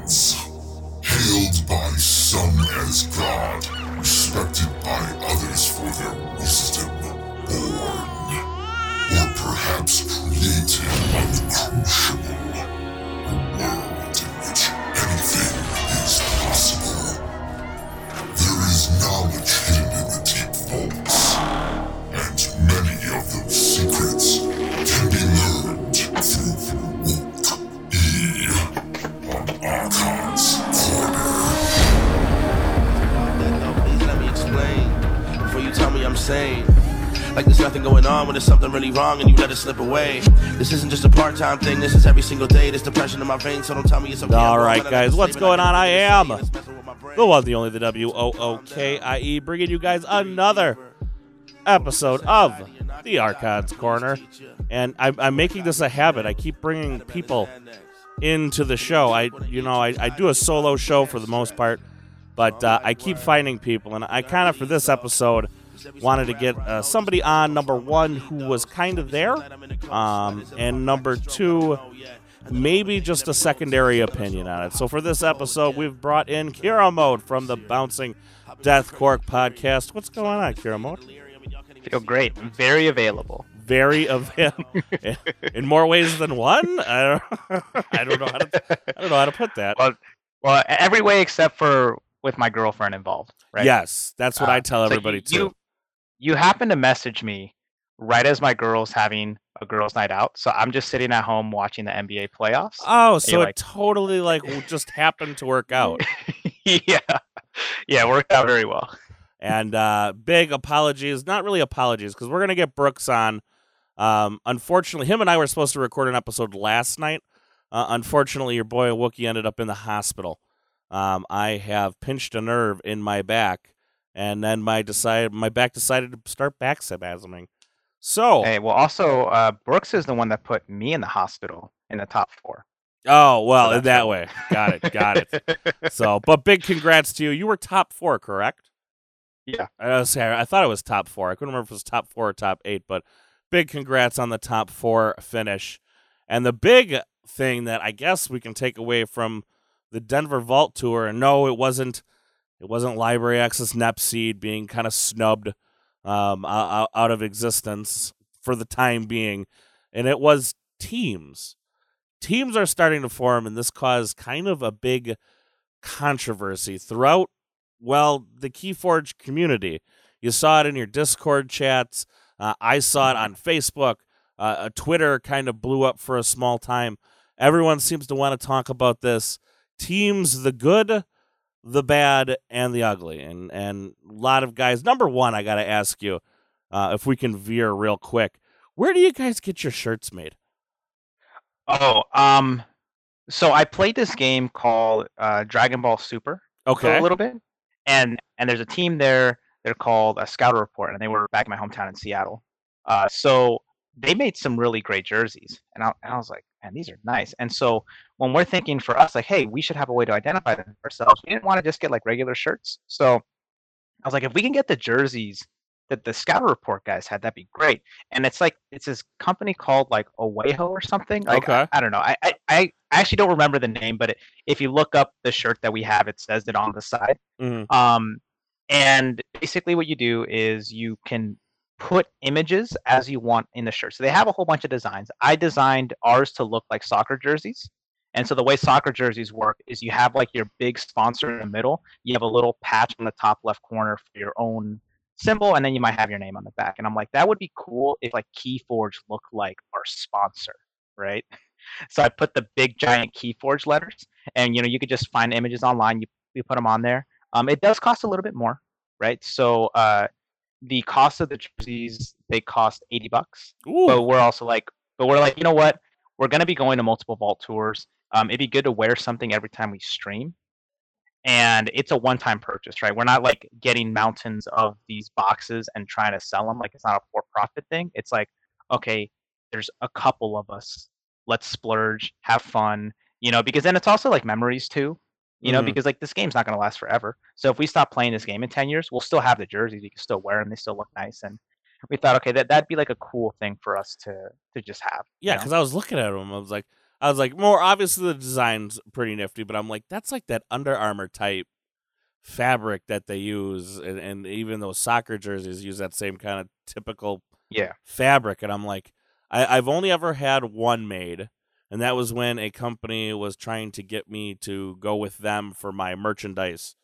Archons. Hailed by some as God, respected by others for their wisdom, born, or perhaps created uncrucible. A world in which anything is possible. There is knowledge hidden in the deep vaults, and many of those secrets can be learned through Archon's Corner. Please let me explain before you tell me I'm sane. Like there's nothing going on when there's something really wrong and you let it slip away. This isn't just a part-time thing. This is every single day. This depression in my veins, so don't tell me it's okay. All right, guys, what's going on? I am it's messing with my brain. the one, the only, the W O O K I E, bringing you guys another episode of the Archons Corner. And I'm, I'm making this a habit. I keep bringing people into the show. I, you know, I, I do a solo show for the most part, but uh, I keep finding people, and I kind of for this episode wanted to get uh, somebody on number one who was kind of there, um, and number two maybe just a secondary opinion on it. So for this episode, we've brought in Kira Mode from the Bouncing Deathquark podcast. What's going on, Kira Mode? Feel great. Very available. Very of him in more ways than one. I don't, I don't know how to. I don't know how to put that. Well, well, every way except for with my girlfriend involved. Right. Yes, that's what I Uh, tell so everybody you, too. You, you happen to message me right as my girl's having a girls' night out, so I'm just sitting at home watching the NBA playoffs. oh, so it like- totally like just happened to work out. yeah, yeah, worked out very well. And uh, big apologies, not really apologies, because we're gonna get Brooks on. Um, unfortunately, him and I were supposed to record an episode last night. Uh, unfortunately, your boy Wookie ended up in the hospital. Um, I have pinched a nerve in my back, and then my decide my back decided to start back spasming. So, Hey, well, also uh, Brooks is the one that put me in the hospital in the top four. oh well, So in that way, got it, got it. So, but big congrats to you. You were top four, correct? Yeah. I was I thought it was top four. I couldn't remember if it was top four or top eight, but big congrats on the top four finish. And the big thing that I guess we can take away from the Denver Vault Tour, and no, it wasn't it wasn't Library Access Nepseed being kind of snubbed um, out, out of existence for the time being, and it was teams. Teams are starting to form, and this caused kind of a big controversy throughout well, the Keyforge community. You saw it in your Discord chats. Uh, I saw it on Facebook. Uh, uh, Twitter kind of blew up for a small time. Everyone seems to want to talk about this. Teams, the good, the bad, and the ugly. And and a lot of guys. Number one, I got to ask you uh, if we can veer real quick. Where do you guys get your shirts made? Oh, um, so I played this game called uh, Dragon Ball Super Okay. a little bit, and and there's a team there. They're called a Scouter Report, and they were back in my hometown in Seattle. Uh, so they made some really great jerseys, and I, and I was like, man, these are nice. And so when we're thinking for us, like, hey, we should have a way to identify them ourselves, we didn't want to just get like regular shirts. So I was like, if we can get the jerseys that the Scouter Report guys had, that'd be great. And it's like it's this company called like Oweho or something. Like, Okay. I, I don't know. I, I I actually don't remember the name, but it, if you look up the shirt that we have, it says it on the side. Mhm. Um, and basically, what you do is you can put images as you want in the shirt. So they have a whole bunch of designs. I designed ours to look like soccer jerseys. And so the way soccer jerseys work is you have like your big sponsor in the middle. You have a little patch on the top left corner for your own symbol, and then you might have your name on the back. And I'm like, that would be cool if like KeyForge looked like our sponsor, right? So I put the big giant KeyForge letters, and you know you could just find images online. You you put them on there. Um, it does cost a little bit more, right? So uh, the cost of the jerseys they cost eighty bucks, Ooh. but we're also like, but we're like, you know what? We're gonna be going to multiple vault tours. Um, it'd be good to wear something every time we stream, and it's a one-time purchase, right? We're not like getting mountains of these boxes and trying to sell them. Like it's not a for-profit thing. It's like, okay, there's a couple of us. Let's splurge, have fun, you know, because then it's also like memories too. You know, Mhm. because like this game's not going to last forever. So if we stop playing this game in 10 years, we'll still have the jerseys. We can still wear them. They still look nice. And we thought, okay, that that'd be like a cool thing for us to to just have. you Yeah, know? because I was looking at them. I was like, I was like, more obviously the design's pretty nifty, but I'm like, that's like that Under Armour type fabric that they use, and, and even those soccer jerseys use that same kind of typical yeah, fabric. And I'm like, I, I've only ever had one made, and that was when a company was trying to get me to go with them for my merchandise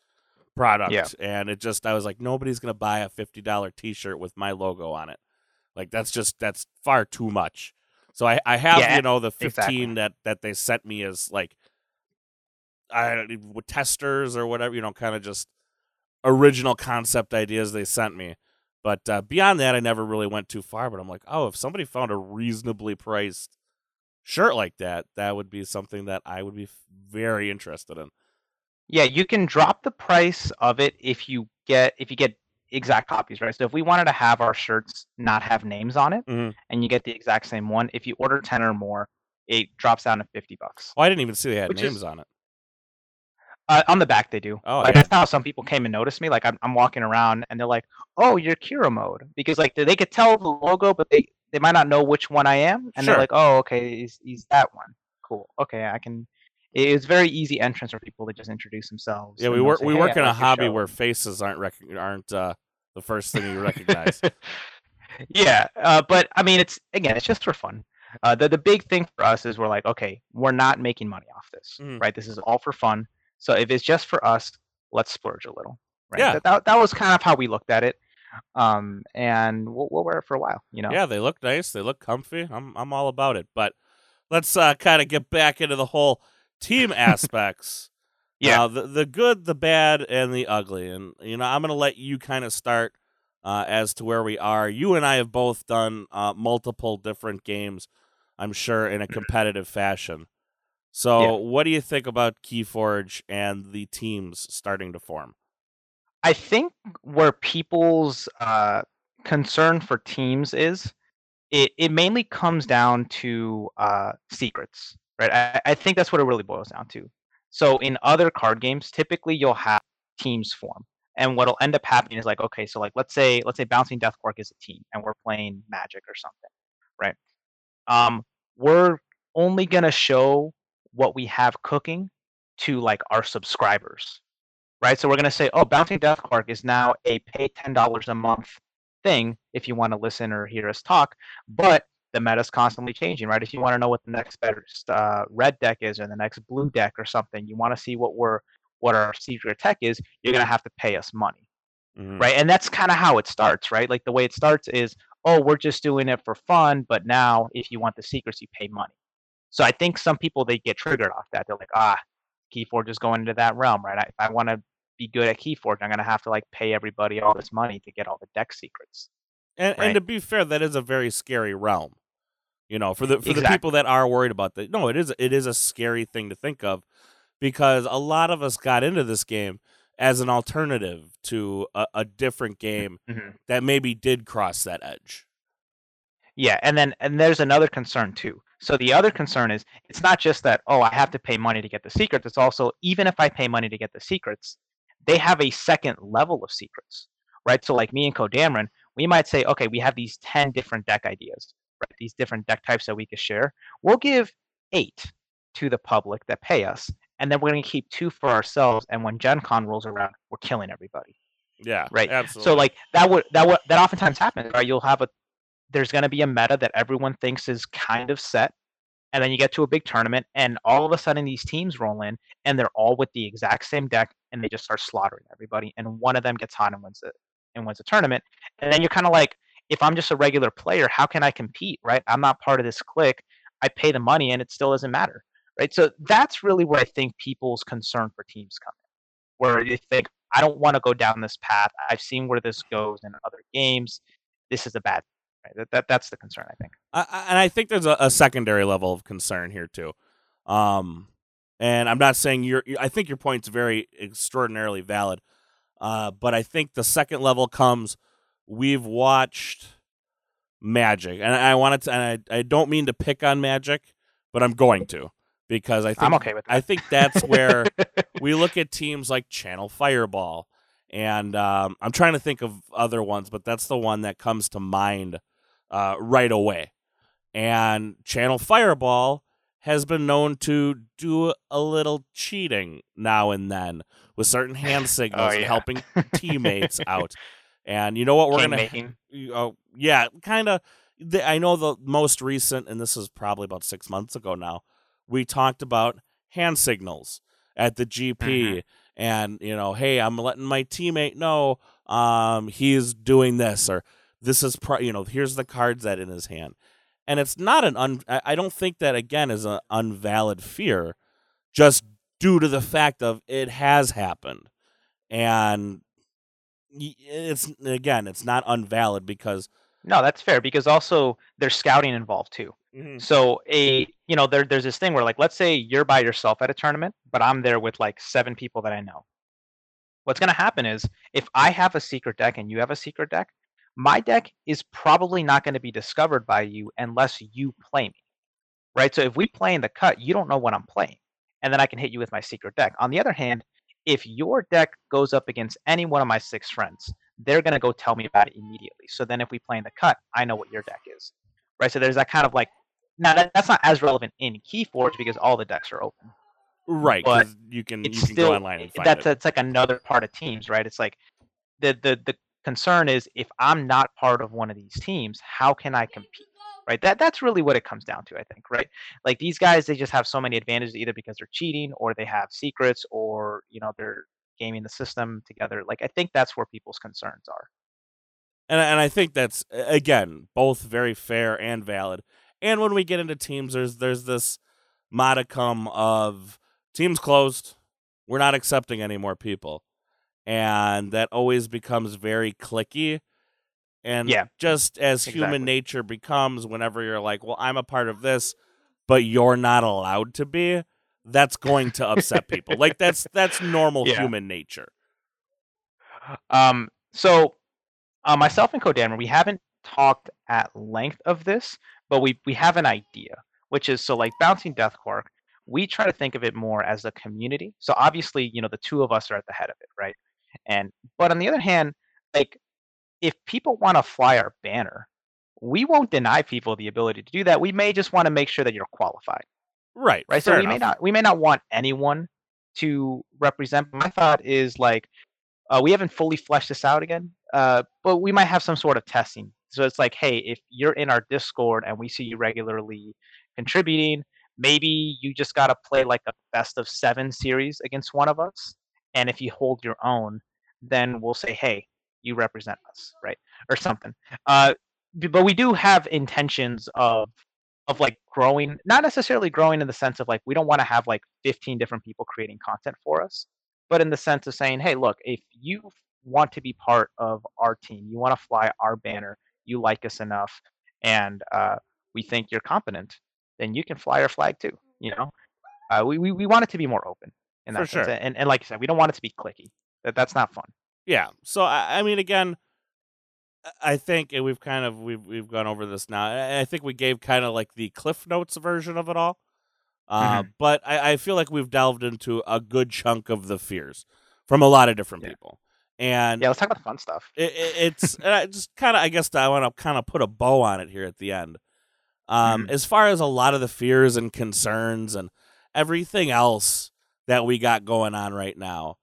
product. Yeah. And it just, I was like, nobody's gonna buy a fifty dollar T-shirt with my logo on it. Like that's just that's far too much. So I, I have Yeah, you know the fifteen exactly. that that they sent me as like I with testers or whatever you know kind of just original concept ideas they sent me. But uh, beyond that, I never really went too far. But I'm like, oh, if somebody found a reasonably priced shirt like that, that would be something that I would be very interested in. yeah. You can drop the price of it if you get if you get exact copies, right? So if we wanted to have our shirts not have names on it, Mhm. and you get the exact same one, if you order ten or more, it drops down to fifty bucks. Oh, I didn't even see they had names is- on it. Uh, on the back they do. Oh, like, yeah. that's how some people came and noticed me. Like I'm, I'm walking around and they're like, "Oh, you're Kira mode," because like they could tell the logo, but they they might not know which one I am, and Sure. they're like, "Oh, okay, he's, he's that one. Cool. Okay, I can." It's very easy entrance for people to just introduce themselves. Yeah, we work say, we "Hey, work I in a hobby show." where faces aren't rec- aren't uh, the first thing you recognize. yeah, uh, but I mean, it's again, it's just for fun. Uh, the the big thing for us is we're like, okay, we're not making money off this, Mhm. right? This is all for fun. So if it's just for us, let's splurge a little, right? Yeah. That, that, that was kind of how we looked at it, um, and we'll, we'll wear it for a while, you know. Yeah, they look nice. They look comfy. I'm I'm all about it. But let's uh, kind of get back into the whole team aspects. Yeah. Uh, the the good, the bad, and the ugly. And you know, I'm gonna let you kind of start uh, as to where we are. You and I have both done uh, multiple different games. I'm sure in a competitive fashion. So, Yeah. what do you think about KeyForge and the teams starting to form? I think where people's uh, concern for teams is, it, it mainly comes down to uh, secrets, right? I, I think that's what it really boils down to. So in other card games, typically you'll have teams form, and what'll end up happening is like, okay, so like let's say let's say Bouncing Death Quark is a team, and we're playing Magic or something, right? Um, we're only gonna show what we have cooking to like our subscribers, right? So we're going to say, oh, Bouncing Death Quark is now a pay $10 a month thing if you want to listen or hear us talk, but the meta's constantly changing, right? If you want to know what the next better uh, red deck is or the next blue deck or something, you want to see what we're what our secret tech is, you're going to have to pay us money, Mhm. right? And that's kind of how it starts, right? Like the way it starts is, oh, we're just doing it for fun, but now if you want the secrets, you pay money. So I think some people they get triggered off that. They're like, ah, Keyforge is going into that realm, right? I, if I want to be good at Keyforge, I'm gonna have to like pay everybody all this money to get all the deck secrets. And, Right. and to be fair, that is a very scary realm. You know, for the for the people that are worried about that. No, it is it is a scary thing to think of because a lot of us got into this game as an alternative to a, a different game Mhm. that maybe did cross that edge. Yeah, and then and there's another concern too. So the other concern is it's not just that oh I have to pay money to get the secrets. It's also even if I pay money to get the secrets, they have a second level of secrets, right? So like me and Kodamarin, we might say okay we have these ten different deck ideas, right? These different deck types that we could share. We'll give eight to the public that pay us, and then we're going to keep two for ourselves. And when Gen Con rolls around, we're killing everybody. Yeah. Right. Absolutely. So like that would that would that oftentimes happens, right? You'll have a there's going to be a meta that everyone thinks is kind of set, and then you get to a big tournament, and all of a sudden these teams roll in, and they're all with the exact same deck, and they just start slaughtering everybody, and one of them gets hot and wins it and wins a tournament, and then you're kind of like, if I'm just a regular player, how can I compete, right? I'm not part of this clique. I pay the money, and it still doesn't matter, right? So that's really where I think people's concern for teams come in, where they think, I don't want to go down this path. I've seen where this goes in other games. This is a bad Right? That, that that's the concern, I think. I, and I think there's a, a, secondary level of concern here too. Um, and I'm not saying you're. I think your point's very extraordinarily valid. Uh, but I think the second level comes. We've watched Magic, and I wanted to. And I, I don't mean to pick on Magic, but I'm going to because I think I'm okay with that. I think that's where we look at teams like Channel Fireball, and um, I'm trying to think of other ones, but that's the one that comes to mind uh, right away. And Channel Fireball has been known to do a little cheating now and then with certain hand oh, signals oh, yeah. and helping teammates out. And you know what we're King gonna, making. uh, yeah, kind of. I know the most recent, and this is probably about six months ago now. We talked about hand signals at the GP, Mhm. and you know, hey, I'm letting my teammate know um, he's doing this, or this is, pro- you know, here's the cards that in his hand, and it's not an un. I don't think that again is an unvalid fear, just due to the fact of it has happened, and it's again, it's not unvalid because No, that's fair because also there's scouting involved too. Mm-hmm. So a you know there there's this thing where like let's say you're by yourself at a tournament, but I'm there with like seven people that I know. What's going to happen is if I have a secret deck and you have a secret deck, my deck is probably not going to be discovered by you unless you play me. Right? So if we play in the cut, you don't know what I'm playing. And then I can hit you with my secret deck. On the other hand, if your deck goes up against any one of my six friends, they're going to go tell me about it immediately. So then if we play in the cut, I know what your deck is. Right? So there's that kind of like now that, that's not as relevant in Keyforge because all the decks are open. right, But 'cause you can you can still go online and find that's it. that's like another part of teams, right? It's like the the the concern is if I'm not part of one of these teams, how can I compete? Right? That that's really what it comes down to, I think, right? Like these guys, they just have so many advantages either because they're cheating or they have secrets or you know they're gaming the system together. Like I think that's where people's concerns are. and and I think that's again both very fair and valid. And when we get into teams, there's there's this modicum of teams closed. We're not accepting any more people, and that always becomes very clicky. And Yeah. just as human nature becomes, whenever you're like, "Well, I'm a part of this," but you're not allowed to be, that's going to upset people. Like that's that's normal Yeah. human nature. Um, so uh, myself and Kodammer, we haven't talked at length of this, but we we have an idea, which is so like bouncing Deathquark, we try to think of it more as a community. So obviously, you know, the two of us are at the head of it, right? And but on the other hand, like if people want to fly our banner, we won't deny people the ability to do that. We may just want to make sure that you're qualified Right. right? So we may not we may not want anyone to represent. My thought is like uh, we haven't fully fleshed this out again, uh, but we might have some sort of testing. So it's like, hey, if you're in our Discord and we see you regularly contributing, maybe you just gotta play like a best of seven series against one of us, and if you hold your own, then we'll say, hey, you represent us, right, or something. Uh, but we do have intentions of of like growing not necessarily growing in the sense of like we don't want to have like 15 different people creating content for us but in the sense of saying hey look if you want to be part of our team you want to fly our banner you like us enough and uh, we think you're competent then you can fly our flag too you know uh, we, we, we want it to be more open in that For sense. sure. and, and like i said we don't want it to be clicky that, that's not fun Yeah. So I, I mean, again, I think and we've kind of we've we've gone over this now. I think we gave kind of like the Cliff Notes version of it all. Uh, Mhm. But I, I feel like we've delved into a good chunk of the fears from a lot of different Yeah. people, and Yeah, let's talk about the fun stuff. it, it, it's and I just kind of I guess I want to kind of put a bow on it here at the end. Um, Mhm. As far as a lot of the fears and concerns and everything else that we got going on right now,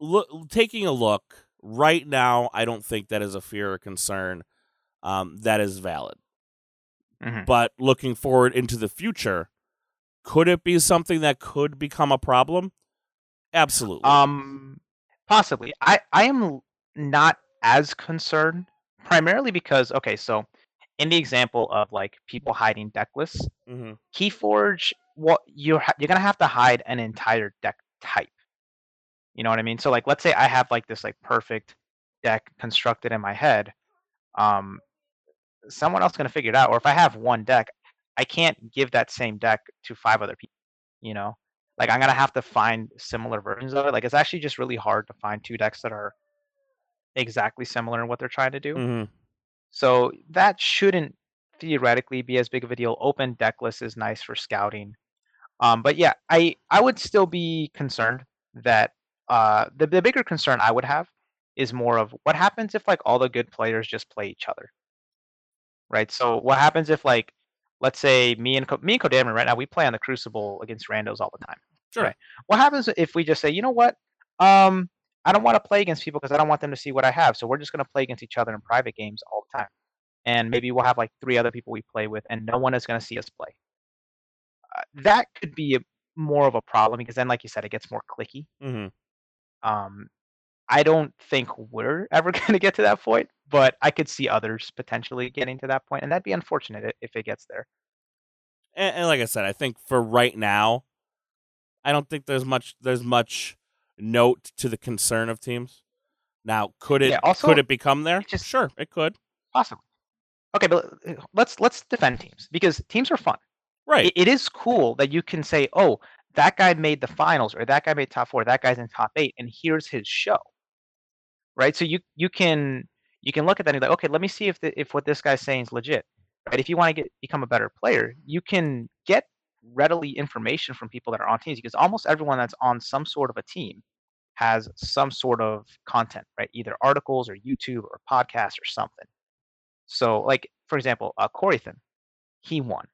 look, taking a look right now, I don't think that is a fear or concern um, that is valid. Mhm. But looking forward into the future, could it be something that could become a problem? Absolutely. Um, possibly. I I am not as concerned, primarily because okay, so in the example of like people hiding deck lists, hmm KeyForge, what you're ha- you're gonna have to hide an entire deck type. You know what I mean? So like, let's say I have like this like perfect deck constructed in my head. Um, someone else gonna figure it out. Or if I have one deck, I can't give that same deck to five other people. You know, like I'm gonna have to find similar versions of it. Like it's actually just really hard to find two decks that are exactly similar in what they're trying to do. hmm So that shouldn't theoretically be as big of a deal. Open deck list is nice for scouting. Um, but yeah, I I would still be concerned that uh, the the bigger concern I would have is more of what happens if like all the good players just play each other, right? So what happens if like let's say me and Co- me and Kodamron right now we play on the Crucible against randos all the time. Sure. Right. What happens if we just say, you know what? Um, I don't want to play against people because I don't want them to see what I have. So we're just going to play against each other in private games all the time. And maybe we'll have like three other people we play with, and no one is going to see us play. Uh, that could be a, more of a problem because then, like you said, it gets more clicky. hmm Um, I don't think we're ever going to get to that point, but I could see others potentially getting to that point, and that'd be unfortunate if it gets there. and, and like I said, I think for right now, I don't think there's much there's much note to the concern of teams. Now, could it Yeah, also, could it become there? it just- sure, it could. Possibly. Okay, but uh, let's let's defend teams because teams are fun. Right. it, it is cool that you can say, "Oh, that guy made the finals," or "That guy made top four, that guy's in top eight, and here's his show." Right? So you you can you can look at that and be like, "Okay, let me see if the, if what this guy's saying is legit." Right? If you want to get become a better player, you can get readily information from people that are on teams because almost everyone that's on some sort of a team has some sort of content, right? Either articles or YouTube or podcast or something. So, like for example, uh, Corythan, he won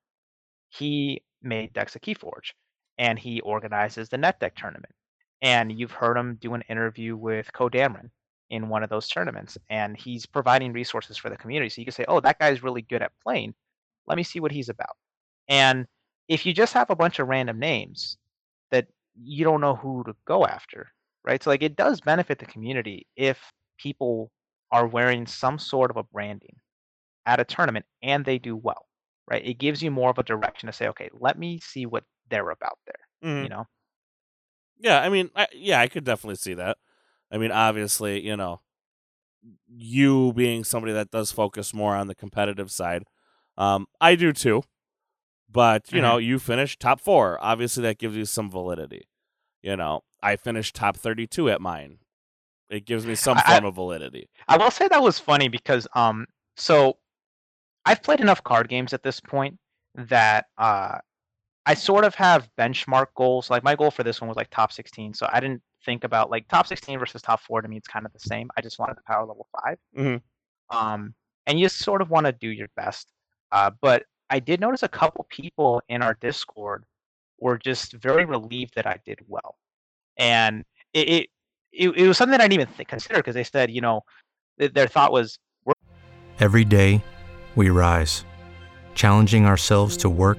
he made Decks of Keyforge and he organizes the NetDeck tournament. And you've heard him do an interview with Kodamron in one of those tournaments, and he's providing resources for the community. So you can say, "Oh, that guy's really good at playing. Let me see what he's about." And if you just have a bunch of random names that you don't know who to go after, right? So like it does benefit the community if people are wearing some sort of a branding at a tournament and they do well right? It gives you more of a direction to say, okay, let me see what they're about there. Mhm. You know, Yeah, I mean, I, yeah, I could definitely see that. I mean, obviously, you know, you being somebody that does focus more on the competitive side, um, I do too. But you know, you finished top four. Obviously, that gives you some validity. You know, I finished top thirty-two at mine. It gives me some I- I- form of validity. I will say that was funny because um, so I've played enough card games at this point that uh, I sort of have benchmark goals. Like my goal for this one was like top sixteen, so I didn't think about like top sixteen versus top four. To me, it's kind of the same. I just wanted the power level 5 Mhm. Um, and you sort of want to do your best. Uh, but I did notice a couple people in our Discord were just very relieved that I did well, and it it, it, it was something that I didn't even think, consider because they said, you know, th- their thought was, Every day, we rise, challenging ourselves to work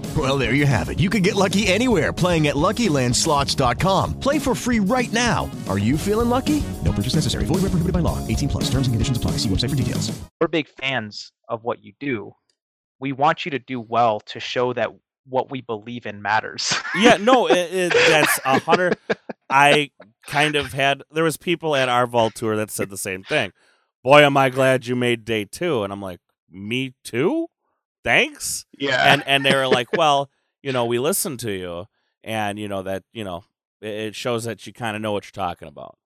Well, there you have it. You can get lucky anywhere playing at LuckyLandSlots.com. Play for free right now. Are you feeling lucky? No purchase necessary. Void where prohibited by law. 18 plus. Terms and conditions apply. See website for details. We're big fans of what you do. We want you to do well to show that what we believe in matters. yeah, no, it, it, that's a hundred. I kind of had there was people at our vault tour that said the same thing. Boy, am I glad you made day two, and I'm like, me too. Thanks. Yeah. And and they were like, well, you know, we listened to you, and you know that you know it, shows that you kind of know what you're talking about.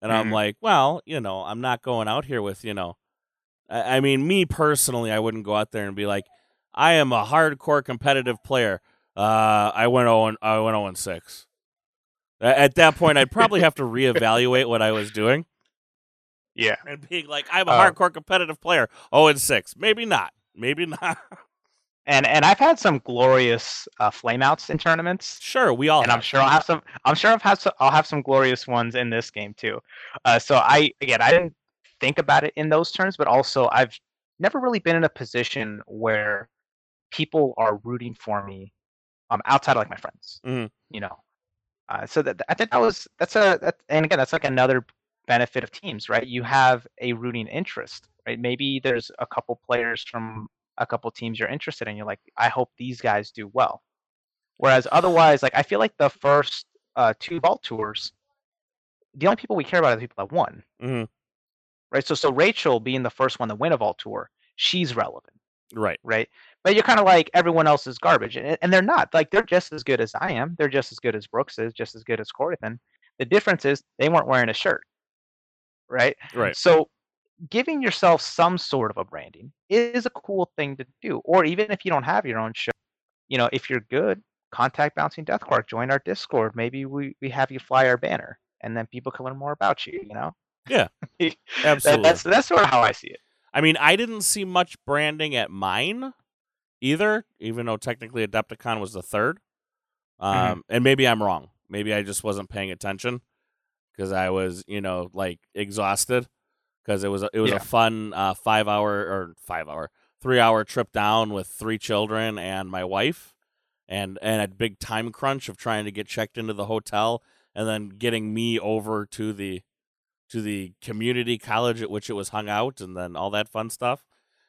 And I'm Mhm. like, well, you know, I'm not going out here with you know. I, I mean, me personally, I wouldn't go out there and be like, I am a hardcore competitive player. Uh, I went 0 I went 0 and 6. At that point, I'd probably have to reevaluate what I was doing yeah. and being like, I'm a Uh, hardcore competitive player. 0 and 6. Maybe not. Maybe not. And and I've had some glorious uh, flameouts in tournaments. sure, we all and I'm sure I'll have some. I'm sure I've had some, I'll have some glorious ones in this game too. Uh, so I again, I didn't think about it in those terms, but also I've never really been in a position where people are rooting for me um, outside of like my friends. Mhm. You know, uh, so that I think that was that's a that, and again that's like another benefit of teams, right? You have a rooting interest, right? Maybe there's a couple players from a couple teams you're interested in. You're like, I hope these guys do well. Whereas otherwise, like I feel like the first uh, two vault tours, the only people we care about are the people that won, Mhm. right? So so Rachel being the first one to win a vault tour, she's relevant, Right. right? But you're kind of like everyone else is garbage, and, and they're not. Like they're just as good as I am. They're just as good as Brooks is, just as good as Corthan. The difference is they weren't wearing a shirt, right? Right. So giving yourself some sort of a branding is a cool thing to do. Or even if you don't have your own show, you know, if you're good, contact Bouncing Deathquark, join our Discord. Maybe we, we have you fly our banner and then people can learn more about you, you know? Yeah. That- Absolutely. that's that's sort of how I see it. I mean, I didn't see much branding at mine either, even though technically Adepticon was the third. Um, Mhm. and maybe I'm wrong. Maybe I just wasn't paying attention because I was, you know, like exhausted because it was a, it was Yeah. a fun uh, five hour or five hour three hour trip down with three children and my wife, and and a big time crunch of trying to get checked into the hotel and then getting me over to the to the community college at which it was hung out and then all that fun stuff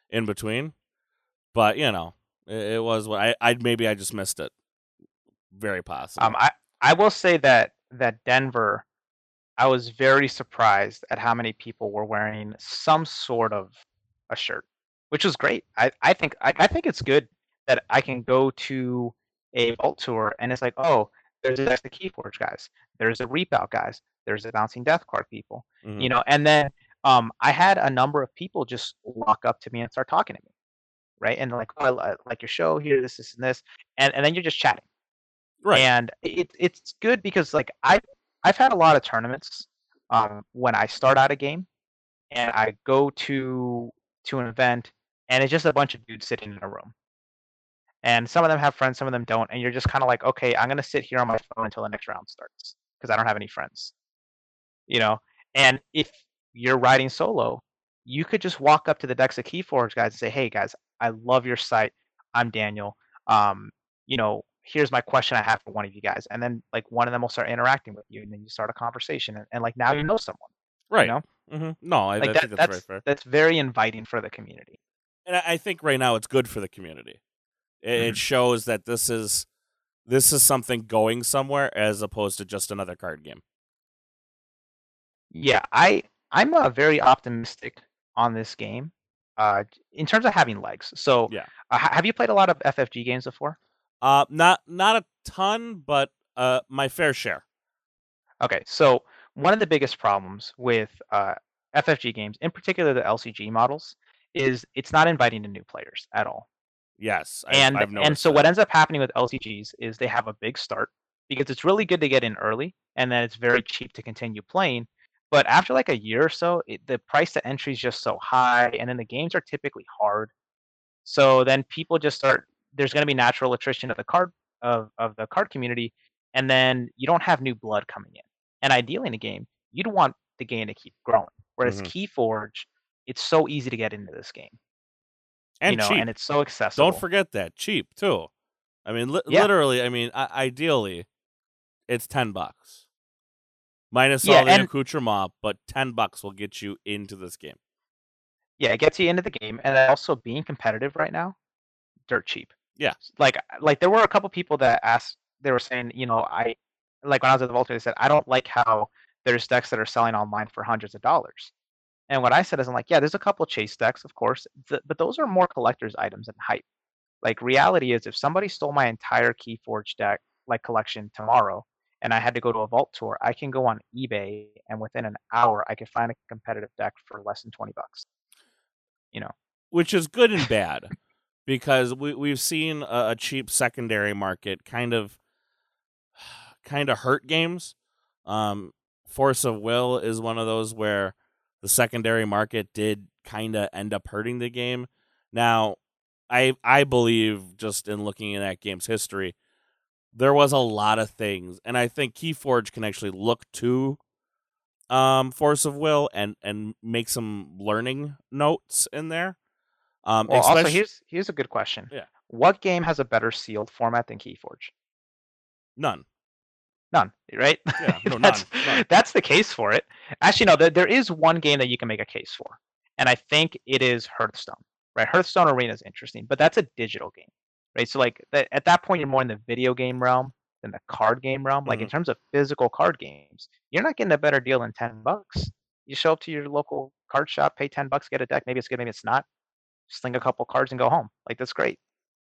in between. But you know, it, it was what I I maybe I just missed it. Very possible. Um, I, I will say that that Denver, I was very surprised at how many people were wearing some sort of a shirt, which was great. I, I think I, I think it's good that I can go to a vault tour and it's like, oh, there's the Keyforge guys, there's the Reap Out guys, there's the Bouncing Deathquark people, Mhm. you know, and then um, I had a number of people just walk up to me and start talking to me, right? And like, oh, I like your show here, this, this, and this, and and then you're just chatting right. and it, it's good because like I I've had a lot of tournaments um, when I start out a game and I go to to an event and it's just a bunch of dudes sitting in a room. And some of them have friends, some of them don't, and you're just kind of like, okay, I'm gonna sit here on my phone until the next round starts because I don't have any friends, you know. And if you're riding solo, you could just walk up to the Decks of Keyforge guys and say, hey guys, I love your site. I'm Daniel. Um, you know, here's my question I have for one of you guys, and then like one of them will start interacting with you, and then you start a conversation, and, and like now you know someone. right. know? hmm No, I, Like I that, think that's, that's very fair. that's very inviting for the community. and I, I think right now it's good for the community. It, it Mhm. shows that this is this is something going somewhere as opposed to just another card game. Yeah, I I'm uh, very optimistic on this game, uh, in terms of having legs. So, Yeah. uh, have you played a lot of FFG games before? Uh, not not a ton, but uh, my fair share. Okay, so one of the biggest problems with uh, FFG games, in particular the LCG models, is it's not inviting to new players at all. Yes, I, and and so that. what ends up happening with LCGs is they have a big start because it's really good to get in early, and then it's very cheap to continue playing. But after like a year or so, it, the price to entry is just so high, and then the games are typically hard. So then people just start. There's going to be natural attrition of the card of of the card community, and then you don't have new blood coming in. And ideally in a game, you'd want the game to keep growing. Whereas Mhm. KeyForge, it's so easy to get into this game, and you know, cheap. and it's so accessible. Don't forget that cheap too. I mean, li- Yeah. literally. I mean, I- ideally, it's ten bucks minus Yeah, all the and- accoutrement, but ten bucks will get you into this game. Yeah, it gets you into the game, and also being competitive right now, dirt cheap. Yeah. Like uh, like there were a couple people that asked. They were saying, you know, I like when I was at the Vulture, they said I don't like how there's decks that are selling online for hundreds of dollars. And what I said is, I'm like, yeah, there's a couple chase decks, of course, th- but those are more collector's items and hype. Like reality is, if somebody stole my entire Keyforge deck like collection tomorrow, and I had to go to a vault tour, I can go on eBay and within an hour I could find a competitive deck for less than twenty bucks. You know, which is good and bad because we we've seen a, a cheap secondary market kind of kind of hurt games. Um, Force of Will is one of those where the secondary market did kind of end up hurting the game. Now, I I believe just in looking at that game's history, there was a lot of things, and I think Keyforge can actually look to um Force of Will and and make some learning notes in there. Um, well, also here's here's a good question. Yeah. What game has a better sealed format than Keyforge? none. None, right? Yeah, no, none, that's, none. that's the case for it. Actually, no, there, there is one game that you can make a case for, and I think it is Hearthstone. Right, Hearthstone Arena is interesting, but that's a digital game, right? So like that, at that point, you're more in the video game realm than the card game realm. Like in Mhm. terms of physical card games, you're not getting a better deal than ten bucks. You show up to your local card shop, pay ten bucks, get a deck. Maybe it's good, maybe it's not. Sling a couple cards and go home. Like that's great.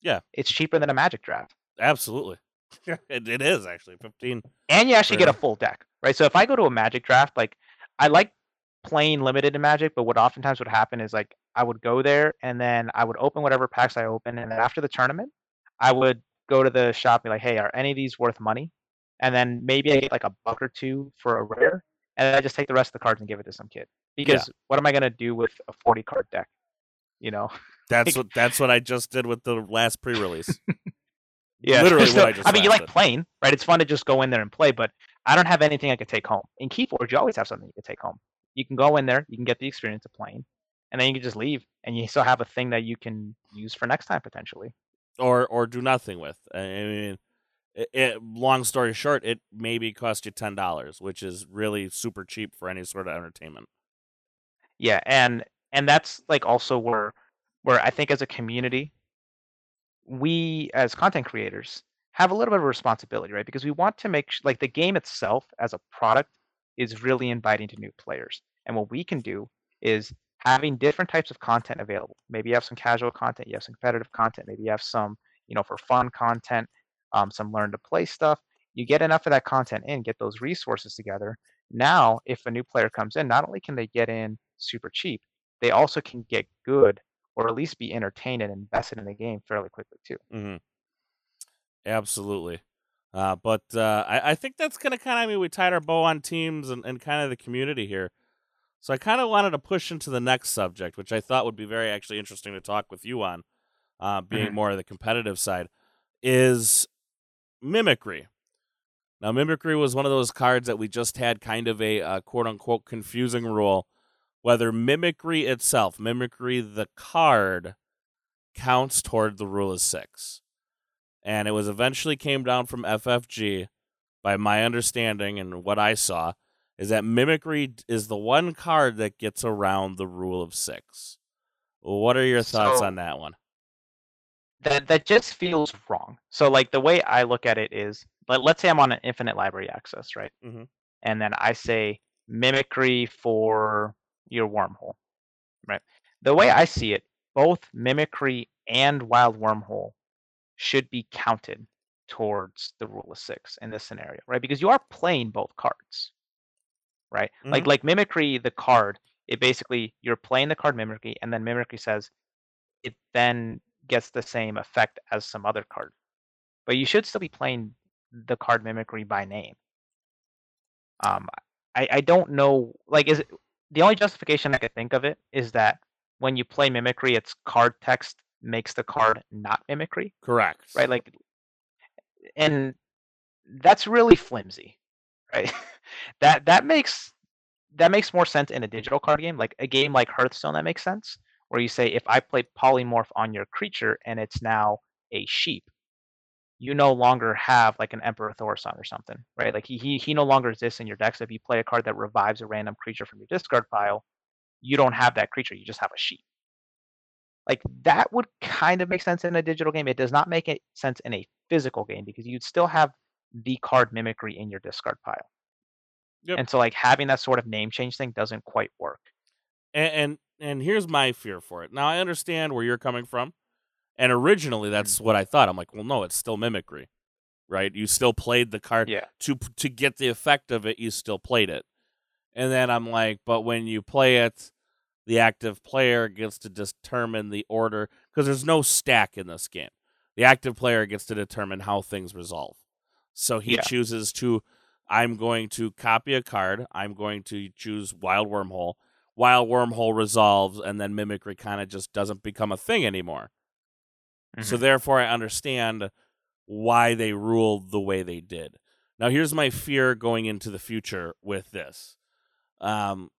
Yeah. It's cheaper than a Magic draft. Absolutely. it, it is actually 15. and you actually get a full deck, right? So if I go to a Magic draft, like I like playing limited in Magic, but what oftentimes would happen is like I would go there and then I would open whatever packs I open, and then after the tournament, I would go to the shop and be like, hey, are any of these worth money? And then maybe I get like a buck or two for a rare, and then I just take the rest of the cards and give it to some kid. Because what am I gonna do with a forty card deck? You know? That's what that's what I just did with the last pre-release. Yeah, Literally what I just I mean, you like playing, right? It's fun to just go in there and play, but I don't have anything I could take home. In Keyforge, you always have something you can take home. You can go in there, you can get the experience of playing, and then you can just leave, and you still have a thing that you can use for next time potentially. or or do nothing with. I mean, it, it, long story short, it maybe cost you ten dollars, which is really super cheap for any sort of entertainment. Yeah, and and that's like also where where I think as a community, we as content creators have a little bit of a responsibility, right? Because we want to make like the game itself as a product is really inviting to new players. And what we can do is having different types of content available. Maybe you have some casual content, you have some competitive content, maybe you have some, you know, for fun content, um, some learn to play stuff. You get enough of that content in, get those resources together. Now, if a new player comes in, not only can they get in super cheap, they also can get good or at least be entertained and invested in the game fairly quickly too. hmm Absolutely. Uh, but uh, I, I think that's going to kind of I mean we tied our bow on teams and, and kind of the community here. So I kind of wanted to push into the next subject, which I thought would be very actually interesting to talk with you on, uh, being Mhm. more of the competitive side, is mimicry. Now, mimicry was one of those cards that we just had kind of a uh, quote unquote confusing rule whether mimicry itself, mimicry the card, counts toward the rule of six. And it was eventually came down from FFG, by my understanding and what I saw, is that mimicry is the one card that gets around the rule of six. What are your thoughts So- on that one? That that just feels wrong. So like the way I look at it is, let, let's say I'm on an infinite library access, right? Mhm. And then I say mimicry for your wormhole, right? The way I see it, both mimicry and wild wormhole should be counted towards the rule of six in this scenario, right? Because you are playing both cards, right? Like like mimicry, the card, it basically you're playing the card mimicry, and then mimicry says it then gets the same effect as some other card. But you should still be playing the card mimicry by name. Um, I, I don't know. Like, is it, the only justification I could think of it is that when you play mimicry, its card text makes the card not mimicry, Correct. right? Like, and that's really flimsy, right? that that makes that makes more sense in a digital card game, like a game like Hearthstone. That makes sense, where you say if I play polymorph on your creature and it's now a sheep, you no longer have like an Emperor Thaurissan or something, right? Like he, he he no longer exists in your deck. So if you play a card that revives a random creature from your discard pile, you don't have that creature. You just have a sheep. Like that would kind of make sense in a digital game. It does not make it sense in a physical game because you'd still have the card mimicry in your discard pile. Yep. And so like having that sort of name change thing doesn't quite work. and, and and here's my fear for it. Now I understand where you're coming from, and originally that's mm. what I thought. I'm like, well, no, it's still mimicry, right? You still played the card Yeah. to to get the effect of it. You still played it, and then I'm like, but when you play it, the active player gets to determine the order because there's no stack in this game. The active player gets to determine how things resolve. So he Yeah. chooses to. I'm going to copy a card. I'm going to choose Wild Wormhole. Wild Wormhole resolves, and then Mimicry kind of just doesn't become a thing anymore. So Mhm. therefore, I understand why they ruled the way they did. Now, here's my fear going into the future with this, um,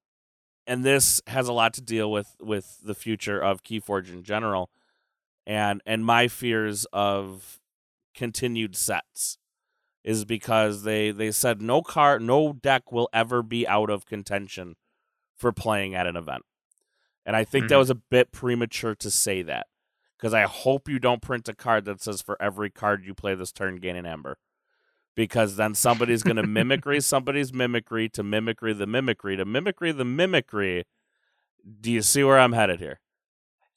and this has a lot to deal with with the future of KeyForge in general, and and my fears of continued sets is because they they said no car no deck will ever be out of contention for playing at an event. And I think that Mhm. was a bit premature to say that because I hope you don't print a card that says for every card you play this turn gain an ember. Because then somebody's going to mimicry somebody's mimicry to mimicry the mimicry to mimicry the mimicry. Do you see where I'm headed here?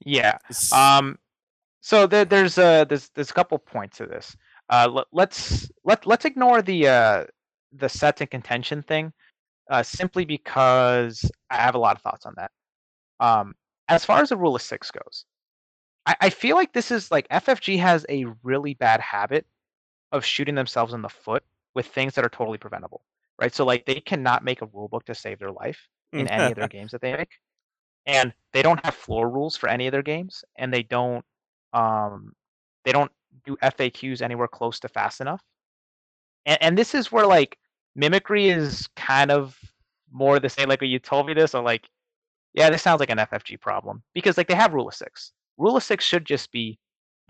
Yeah. Um, so there, there's a there's there's a couple points to this. Uh, let, let's let let's ignore the uh the sets and contention thing, uh, simply because I have a lot of thoughts on that. Um, as far as the rule of six goes, I, I feel like this is like FFG has a really bad habit of shooting themselves in the foot with things that are totally preventable, right? So like they cannot make a rule book to save their life in any of their games that they make and they don't have floor rules for any of their games and they don't um they don't do FAQs anywhere close to fast enough. And and this is where like mimicry is kind of more the same like you told me this or like yeah this sounds like an FFG problem because like they have rule of 6. Rule of 6 should just be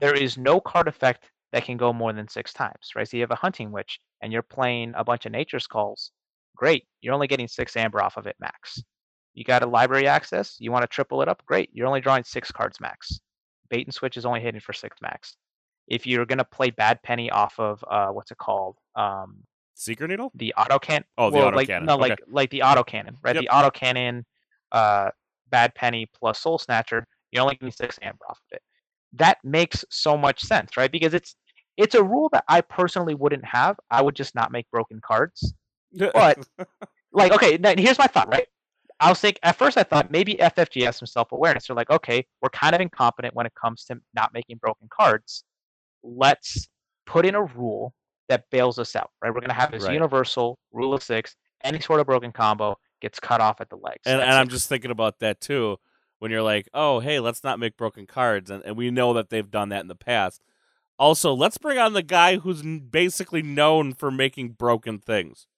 there is no card effect that can go more than 6 times, right? So you have a hunting witch and you're playing a bunch of nature's calls. Great. You're only getting 6 amber off of it max. You got a library access. You want to triple it up? Great. You're only drawing six cards max. Bait and switch is only hitting for six max. If you're gonna play bad penny off of uh, what's it called? Um, Secret Needle? the auto can. Oh, the well, auto like, cannon. No, Okay. like like the auto cannon, right? Yep. The auto cannon, uh, bad penny plus soul snatcher. You're only getting six amber off of it. That makes so much sense, right? Because it's it's a rule that I personally wouldn't have. I would just not make broken cards. But like, okay, here's my thought, right? I was think at first I thought maybe FFG has some self-awareness. They're like, okay, we're kind of incompetent when it comes to not making broken cards. Let's put in a rule that bails us out, right? We're gonna have this Right. universal rule of six. Any sort of broken combo gets cut off at the legs. and, and I'm just thinking about that too. When you're like, oh, hey, let's not make broken cards, and, and we know that they've done that in the past. Also, let's bring on the guy who's basically known for making broken things.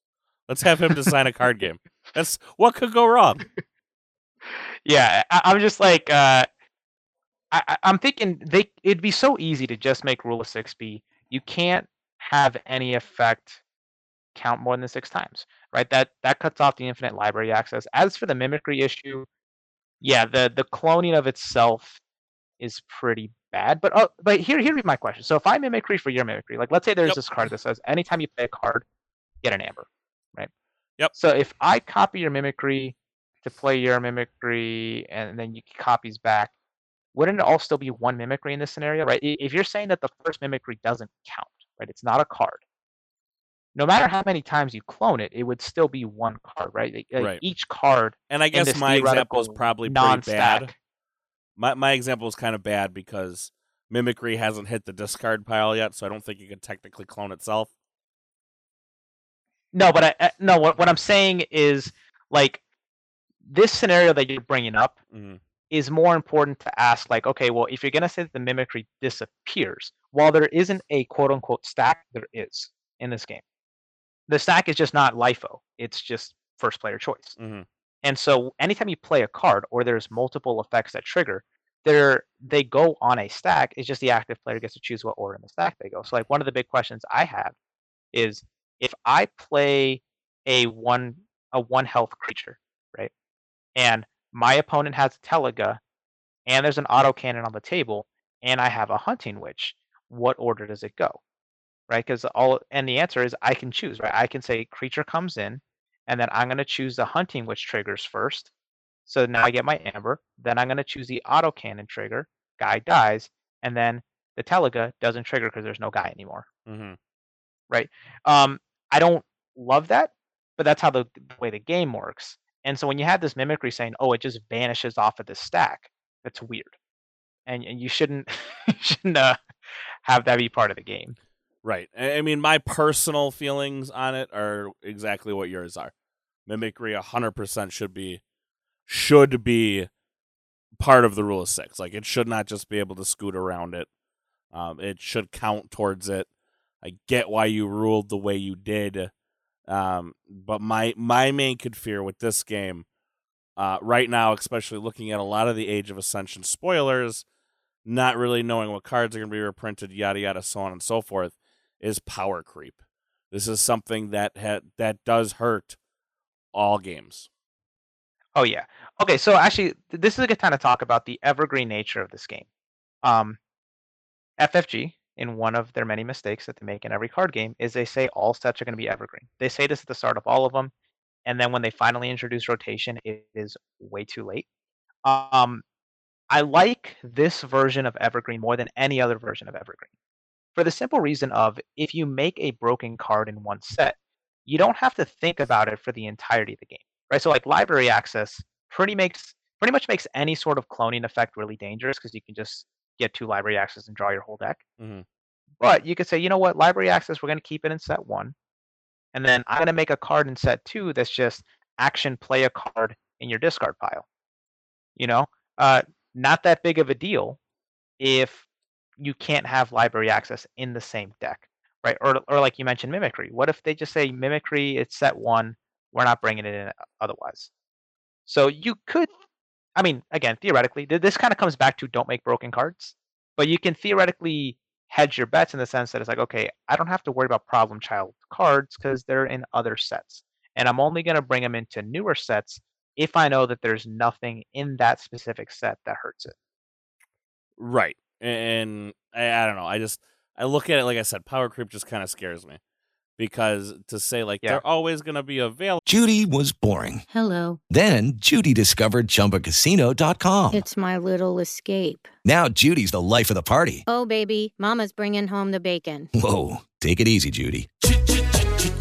Let's have him design a card game. That's what could go wrong. yeah, I, I'm just like, uh, I, I'm thinking they it'd be so easy to just make rule of six be you can't have any effect count more than six times, right? That that cuts off the infinite library access. As for the mimicry issue, yeah, the the cloning of itself is pretty bad. But oh, but here here's my question. So if I mimicry for your mimicry, like let's say there's Yep. this card that says anytime you play a card, get an amber, right? Yep. So if I copy your mimicry to play your mimicry and then you copies back, wouldn't it all still be one mimicry in this scenario, right? If you're saying that the first mimicry doesn't count, right? It's not a card. No matter how many times you clone it, it would still be one card, right? Like, Right. Each card And I guess my example is probably pretty bad. My my example is kind of bad because mimicry hasn't hit the discard pile yet, so I don't think it could technically clone itself. No, but I, I no. What what I'm saying is like this scenario that you're bringing up Mhm. is more important to ask. Like, okay, well, if you're gonna say that the mimicry disappears, while there isn't a quote unquote stack, there is in this game. The stack is just not LIFO. It's just first player choice. Mhm. And so anytime you play a card or there's multiple effects that trigger, they're they go on a stack. It's just the active player gets to choose what order in the stack they go. So like one of the big questions I have is if I play a one a one health creature, right? And my opponent has a Teliga and there's an autocannon on the table and I have a hunting witch, what order does it go? Right? Because all and the answer is I can choose, right? I can say creature comes in and then I'm going to choose the hunting witch triggers first. So now I get my amber. Then I'm going to choose the auto cannon trigger. Guy dies, and then the Teliga doesn't trigger because there's no guy anymore. Mhm. Right? Um, I don't love that, but that's how the, the way the game works. And so when you have this mimicry saying, "Oh, it just vanishes off of the stack," that's weird, and and you shouldn't you shouldn't uh, have that be part of the game. Right. I mean, my personal feelings on it are exactly what yours are. Mimicry 100% should be should be part of the rule of 6. Like it should not just be able to scoot around it. Um it should count towards it. I get why you ruled the way you did. Um but my my main could fear with this game uh right now, especially looking at a lot of the Age of Ascension spoilers, not really knowing what cards are going to be reprinted, yada yada, so on and so forth, is power creep. This is something that ha- that does hurt all games. Oh yeah. Okay, so actually, this is a good time to talk about the evergreen nature of this game. Um, FFG, in one of their many mistakes that they make in every card game, is they say all sets are going to be evergreen. They say this at the start of all of them, and then when they finally introduce rotation, it is way too late. Um, I like this version of evergreen more than any other version of evergreen, for the simple reason of if you make a broken card in one set, you don't have to think about it for the entirety of the game right? So like library access pretty makes pretty much makes any sort of cloning effect really dangerous because you can just get two library access and draw your whole deck. Mm-hmm. But you could say, you know what, library access, we're going to keep it in set one, and then I'm going to make a card in set two that's just action play a card in your discard pile. You know, uh, not that big of a deal if you can't have library access in the same deck, right? Or or like you mentioned, mimicry. What if they just say mimicry? It's set one. We're not bringing it in otherwise. So you could, I mean, again, theoretically, this kind of comes back to don't make broken cards, but you can theoretically hedge your bets in the sense that it's like, okay, I don't have to worry about problem child cards because they're in other sets. And I'm only going to bring them into newer sets if I know that there's nothing in that specific set that hurts it. Right. And I, I don't know. I just I look at it like I said, power creep just kind of scares me because to say like Yeah. they're always going to be available. Judy was boring. Hello. Then Judy discovered ChumbaCasino.com. It's my little escape. Now Judy's the life of the party. Oh, baby, Mama's bringing home the bacon. Whoa, take it easy, Judy.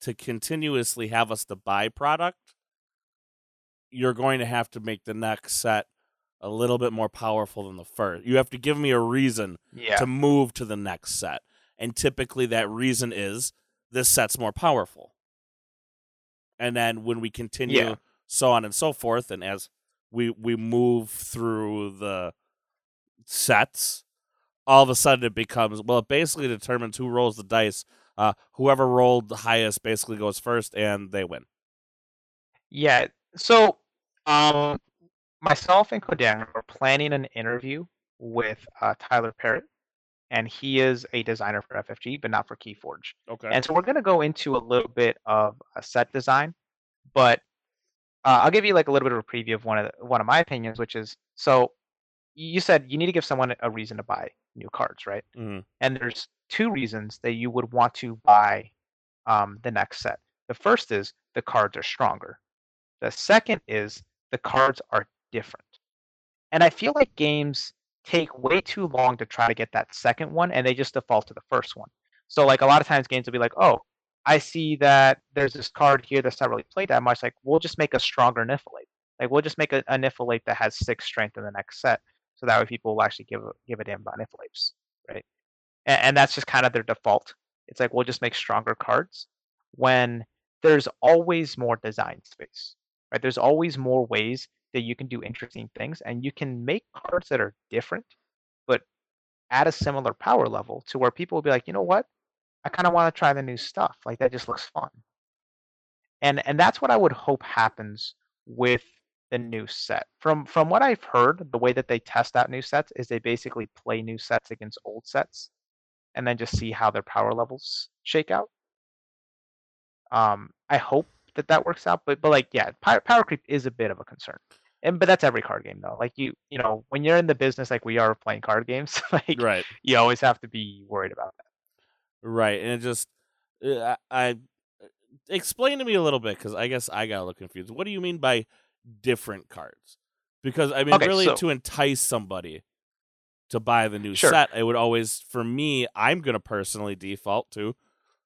to continuously have us to buy product, you're going to have to make the next set a little bit more powerful than the first. You have to give me a reason Yeah. to move to the next set. And typically that reason is this set's more powerful. And then when we continue Yeah. so on and so forth and as we we move through the sets, all of a sudden it becomes well it basically determines who rolls the dice. Uh whoever rolled the highest basically goes first and they win. Yeah. So, um, myself and Kodan were planning an interview with uh, Tyler Parrott, and he is a designer for FFG, but not for Keyforge. Okay. And so we're going to go into a little bit of a set design, but uh, I'll give you like a little bit of a preview of one of the, one of my opinions, which is so you said you need to give someone a reason to buy new cards, right? Mhm. And there's two reasons that you would want to buy um, the next set. The first is the cards are stronger. The second is the cards are different. And I feel like games take way too long to try to get that second one and they just default to the first one. So like a lot of times games will be like, oh, I see that there's this card here that's not really played that much. Like we'll just make a stronger Niffle Ape. Like we'll just make a, a that has six strength in the next set. So that way people will actually give give a damn about Niffle Apes, right? And, and that's just kind of their default. It's like we'll just make stronger cards when there's always more design space, right? There's always more ways that you can do interesting things, and you can make cards that are different, but at a similar power level to where people will be like, you know what? I kind of want to try the new stuff. Like that just looks fun. And and that's what I would hope happens with the new set. From from what I've heard, the way that they test out new sets is they basically play new sets against old sets and then just see how their power levels shake out. Um, I hope that that works out, but but like yeah, power, power creep is a bit of a concern. And but that's every card game though. Like you you know when you're in the business like we are playing card games, like Right. you always have to be worried about that. Right, and it just uh, I, I explain to me a little bit because I guess I got a little confused. What do you mean by different cards? Because I mean, Okay, really, so- to entice somebody to buy the new Sure. set, it would always, for me, I'm gonna personally default to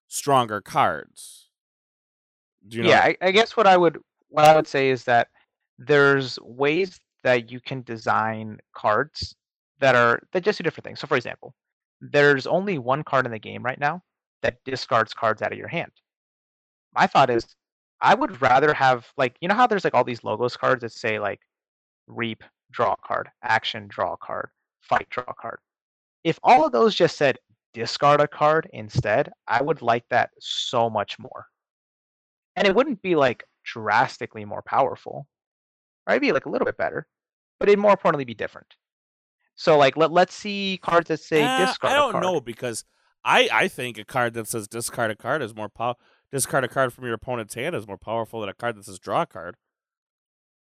stronger cards. Do you know? yeah, I, I guess what I would what I would say is that there's ways that you can design cards that are that just do different things. So for example, there's only one card in the game right now that discards cards out of your hand. My thought is I would rather have like you know how there's like all these logos cards that say like reap, draw a card, action, draw a card, fight, draw a card. If all of those just said discard a card instead, I would like that so much more and it wouldn't be like drastically more powerful. Right? It'd be like a little bit better, but it'd more importantly be different. So like let let's see cards that say Uh, discard. I don't know because I I think a card that says discard a card is more pow- discard a card from your opponent's hand is more powerful than a card that says draw a card.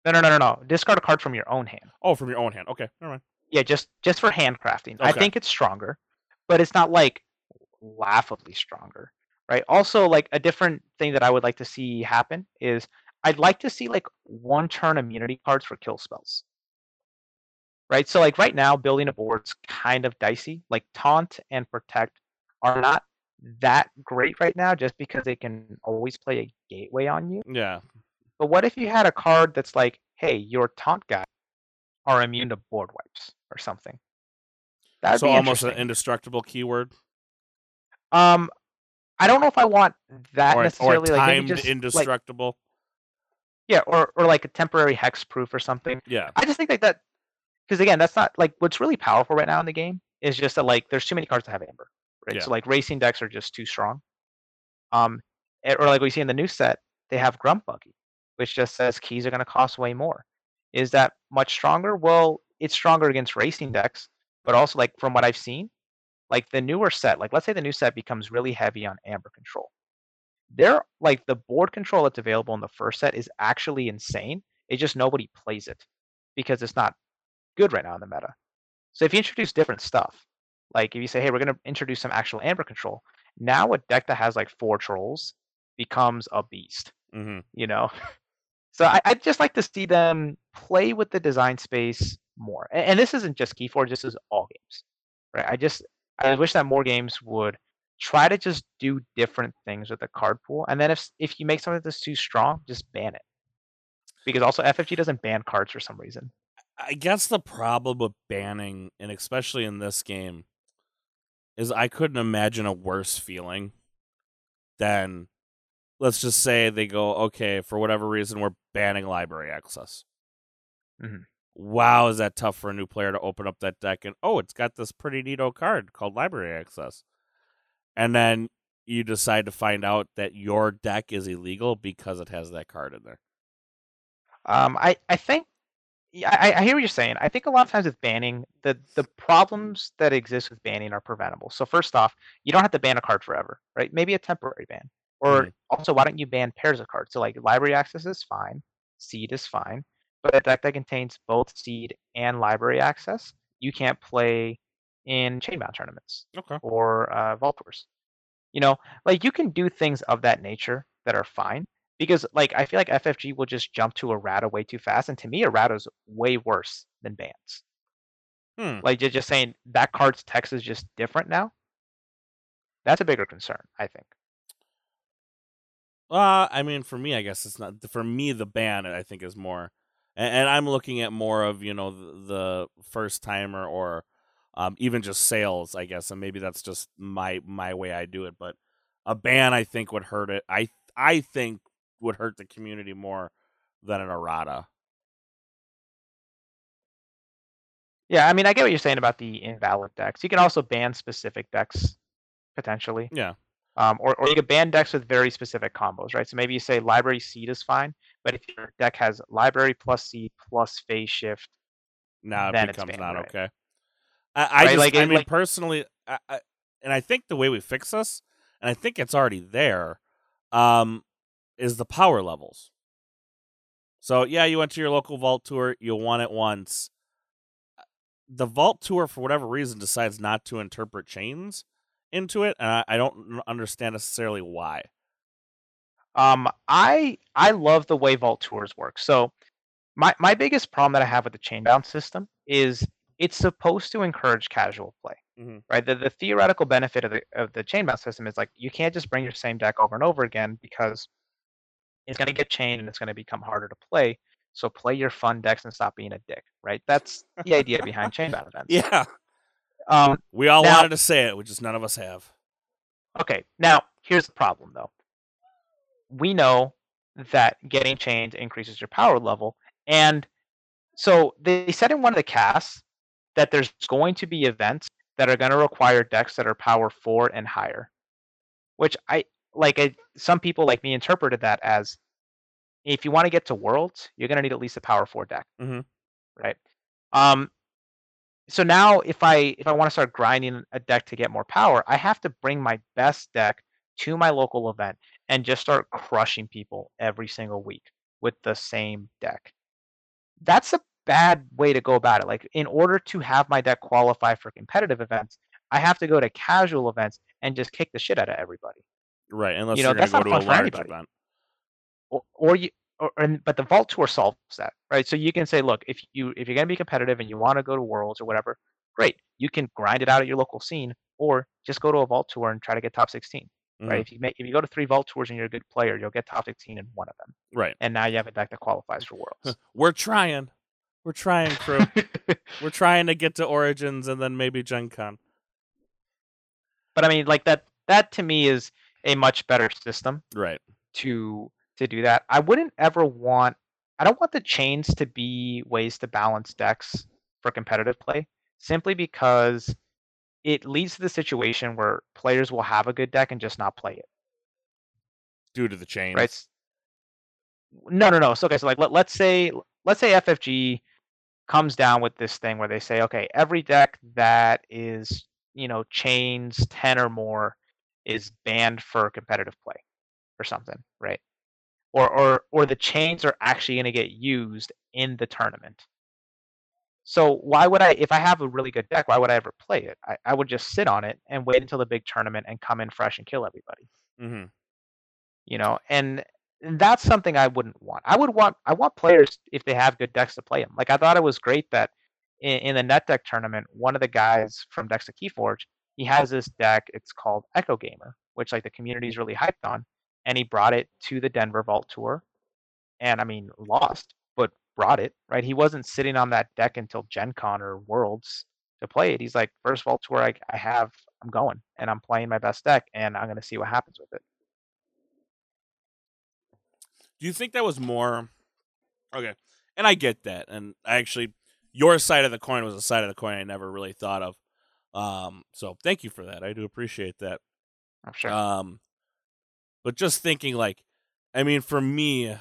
No, no, no, no, no. Discard a card from your own hand. Oh, from your own hand. Okay, never mind. Yeah, just just for handcrafting. I think it's stronger, but it's not like laughably stronger, right? Also, like a different thing that I would like to see happen is I'd like to see like one turn immunity cards for kill spells. Right? So like right now building a board's kind of dicey. Like taunt and protect are not that great right now just because they can always play a gateway on you. Yeah. But what if you had a card that's like, hey, your taunt guys are immune to board wipes or something? That'd so be almost an indestructible keyword Um, I don't know if I want that or, or necessarily. like maybe timed like, indestructible. yeah, or or like a temporary hex proof or something. Yeah. I just think like that because again, that's not like what's really powerful right now in the game is just that like there's too many cards that have amber, right? Yeah. So like racing decks are just too strong. Um, or like we see in the new set, they have Grump Buggy, which just says keys are going to cost way more. Is that much stronger? Well, it's stronger against racing decks, but also like from what I've seen, like the newer set, like let's say the new set becomes really heavy on amber control. They're like the board control that's available in the first set is actually insane. It's just nobody plays it because it's not good right now in the meta. So if you introduce different stuff, like if you say, hey, we're going to introduce some actual amber control, now a deck that has like four trolls becomes a beast, Mm-hmm. you know? So I, I'd just like to see them play with the design space more. And, and this isn't just Keyforge, this is all games, right? I just, I wish that more games would try to just do different things with the card pool. And then if, if you make something that's too strong, just ban it. Because also FFG doesn't ban cards for some reason. I guess the problem with banning, and especially in this game, is I couldn't imagine a worse feeling than, let's just say they go, okay, for whatever reason, we're banning library access. Mhm. Wow, is that tough for a new player to open up that deck and oh, it's got this pretty neat old card called library access, and then you decide to find out that your deck is illegal because it has that card in there. Um, I, I think yeah, I, I hear what you're saying. I think a lot of times with banning, the the problems that exist with banning are preventable. So first off, you don't have to ban a card forever, right? Maybe a temporary ban. Or Mhm. also, why don't you ban pairs of cards? So like library access is fine, seed is fine, but a deck that contains both seed and library access, you can't play in chainbound tournaments Okay. or uh, vault tours. You know, like you can do things of that nature that are fine because like I feel like FFG will just jump to a errata way too fast, and to me, errata's way worse than bans. Hmm. Like you're just saying that card's text is just different now. That's a bigger concern, I think. Uh, I mean, for me, I guess it's not. For me, the ban I think is more, and, and I'm looking at more of you know the, the first timer or um, even just sales, I guess, and maybe that's just my my way I do it. But a ban, I think, would hurt it. I I think would hurt the community more than an errata. Yeah, I mean, I get what you're saying about the invalid decks. You can also ban specific decks potentially. Yeah. Um, or, or you can ban decks with very specific combos, right? So maybe you say library seed is fine, but if your deck has library plus seed plus phase shift, Now it becomes banned, not right? okay. I, I Right, just, like, I mean, like- personally, I, I, and I think the way we fix this, and I think it's already there, um, is the power levels. So yeah, you went to your local vault tour, you won it once. The vault tour, for whatever reason, decides not to interpret chains into it, and I, I don't understand necessarily why. Um, I I love the way Vault Tours work. So my my biggest problem that I have with the chain chainbound system is it's supposed to encourage casual play, Mhm. right? The the theoretical benefit of the of the chainbound system is like you can't just bring your same deck over and over again because it's going to get chained and it's going to become harder to play. So play your fun decks and stop being a dick, right? That's the idea behind chainbound events. Yeah, Um, we all now- wanted to say it, which is none of us have. Okay, now here's the problem though. We know that getting chained increases your power level, and so they said in one of the casts that there's going to be events that are going to require decks that are power four and higher, which I like. I, some people like me interpreted that as if you want to get to worlds, you're going to need at least a power four deck hmm right? Um, so now if I if I want to start grinding a deck to get more power, I have to bring my best deck to my local event and just start crushing people every single week with the same deck. That's a bad way to go about it. Like in order to have my deck qualify for competitive events, I have to go to casual events and just kick the shit out of everybody. Right, unless You know, you are going to go to a large event. or, or you or, and but the vault tour solves that right so you can say look if you if you're going to be competitive and you want to go to worlds or whatever great you can grind it out at your local scene or just go to a vault tour and try to get top 16 right Mhm. if you make if you go to three vault tours and you're a good player you'll get top 16 in one of them Right. and now you have a deck that qualifies for worlds We're trying. We're trying, crew. We're trying to get to Origins and then maybe Gen Con. but i mean like that that to me is a much better system Right. to to do that. I wouldn't ever want I don't want the chains to be ways to balance decks for competitive play simply because it leads to the situation where players will have a good deck and just not play it. Due to the chains. Right? No, no, no. So okay, so like let, let's say let's say FFG comes down with this thing where they say, okay, every deck that is, you know, chains 10 or more is banned for competitive play or something, right? Or or or the chains are actually going to get used in the tournament. So why would I if I have a really good deck, why would I ever play it? I, I would just sit on it and wait until the big tournament and come in fresh and kill everybody Mm-hmm. you know and that's something i wouldn't want i would want i want players if they have good decks to play them like i thought it was great that in, in the net deck tournament one of the guys from Decks of KeyForge he has this deck it's called echo gamer which like the community is really hyped on and he brought it to the denver vault tour and i mean lost but brought it right he wasn't sitting on that deck until gen con or worlds to play it he's like first vault tour I, I have i'm going and i'm playing my best deck and i'm going to see what happens with it Do you think that was more okay? And I get that, and I actually, your side of the coin was a side of the coin I never really thought of. Um, so thank you for that. I do appreciate that. i'm sure Um, but just thinking, like, I mean, for me,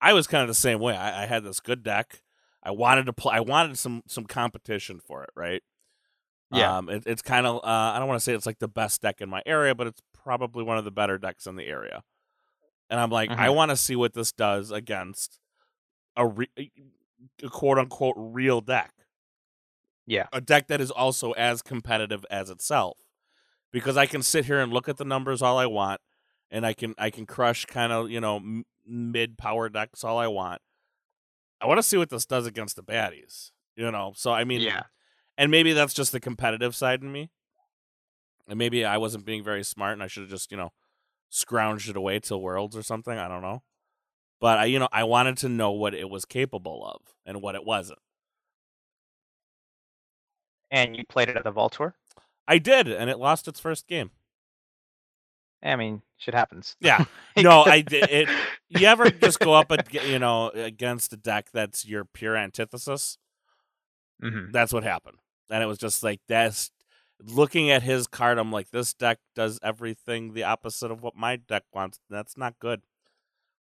I was kind of the same way. I, I had this good deck. I wanted to play. I wanted some some competition for it, right? Yeah. Um, it, it's kind of. Uh, I don't want to say it's like the best deck in my area, but it's probably one of the better decks in the area. And I'm like, I Mhm. want to see what this does against a, re- a quote unquote real deck Yeah. a deck that is also as competitive as itself because i can sit here and look at the numbers all i want and i can i can crush kind of you know m- mid power decks all i want. I want to see what this does against the baddies you know? So i mean Yeah. and maybe that's just the competitive side in me. And maybe i wasn't being very smart and i should have just you know scrounged it away till worlds or something i don't know. But i you know i wanted to know what it was capable of and what it wasn't. And you played it at the Vault Tour? I did and it lost its first game I mean, shit happens. Yeah. No, I did it. You ever just go up, ag- you know, against a deck that's your pure antithesis? Mhm. That's what happened, and it was just like that's looking at his card. I'm like, this deck does everything the opposite of what my deck wants. That's not good.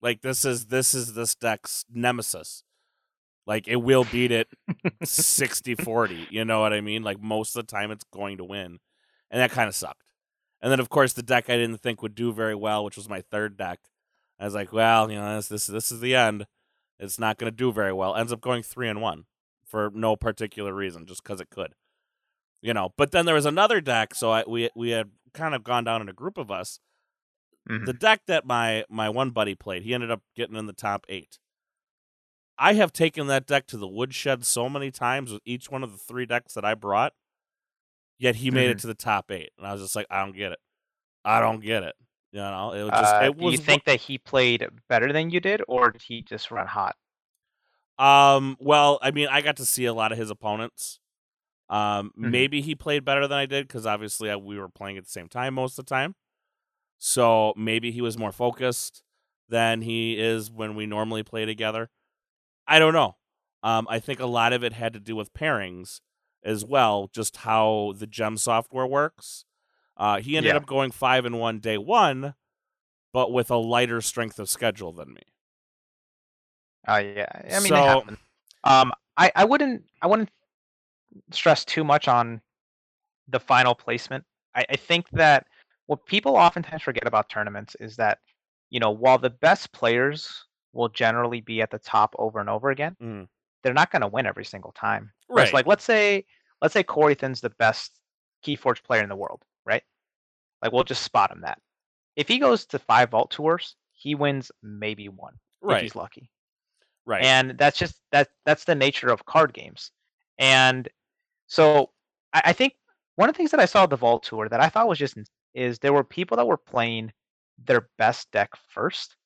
Like this is this is this deck's nemesis. Like it will beat it 60-40, You know what I mean? Like most of the time, it's going to win, and that kind of sucked. And then, of course, the deck I didn't think would do very well, which was my third deck. I was like, well, you know, this this, this is the end. It's not going to do very well. Ends up going three and one for no particular reason, just because it could. You know, but then there was another deck. So I, we we had kind of gone down in a group of us. Mhm. The deck that my my one buddy played, he ended up getting in the top eight. I have taken that deck to the woodshed so many times with each one of the three decks that I brought. Yet he made it Mhm. to the top eight, and I was just like, I don't get it. I don't get it. You know, it was just Uh, it do was you think that he played better than you did, or did he just run hot? Um, well, I mean, I got to see a lot of his opponents. Um, Mhm. maybe he played better than I did because obviously I, we were playing at the same time most of the time. So maybe he was more focused than he is when we normally play together. I don't know. Um, I think a lot of it had to do with pairings as well, just how the gem software works. Uh, he ended Yeah. up going five and one day one, but with a lighter strength of schedule than me. Oh yeah, I mean, So-. Um, I I wouldn't I wouldn't stress too much on the final placement. I, I think that what people oftentimes forget about tournaments is that you know while the best players will generally be at the top over and over again, Mm. they're not going to win every single time. Right. Like let's say let's say Corey Thin's the best Keyforge player in the world, right? Like we'll just spot him that. If he goes to five vault tours, he wins maybe one right. if he's lucky Right. and that's just that that's the nature of card games and so I, I think one of the things that i saw at the vault tour that i thought was just is there were people that were playing their best deck first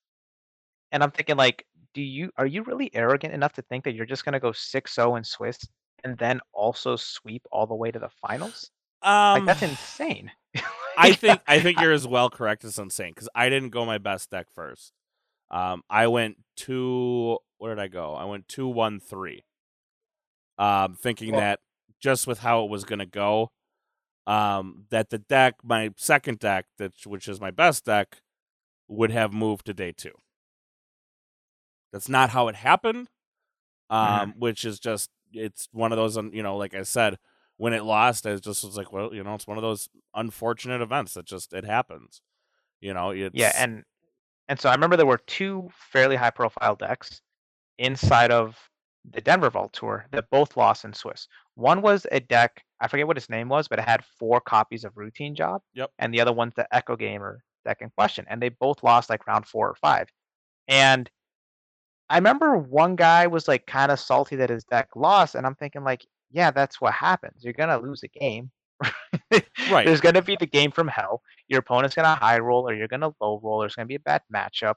and i'm thinking like do you are you really arrogant enough to think that you're just going to go 6-0 in swiss and then also sweep all the way to the finals um, like that's insane I think I think you're as well correct as insane because I didn't go my best deck first. Um, I went two. Where did I go? I went two one three. Um, thinking Well- that just with how it was gonna go, um, that the deck, my second deck, that which is my best deck, would have moved to day two. That's not how it happened. Um, which is just it's one of those, you know, like I said, when it lost, I just was like, well, you know, it's one of those unfortunate events that just it happens. You know, it's Yeah, and and so I remember there were two fairly high profile decks inside of the Denver Vault Tour that both lost in Swiss. One was a deck, I forget what its name was, but it had four copies of Routine Job. Yep. And the other one's the Echo Gamer deck in question. And they both lost like round four or five. And I remember one guy was like kind of salty that his deck lost, and I'm thinking like, yeah, that's what happens. You're gonna lose a game. Right. There's gonna be the game from hell. Your opponent's gonna high roll or you're gonna low roll. There's gonna be a bad matchup.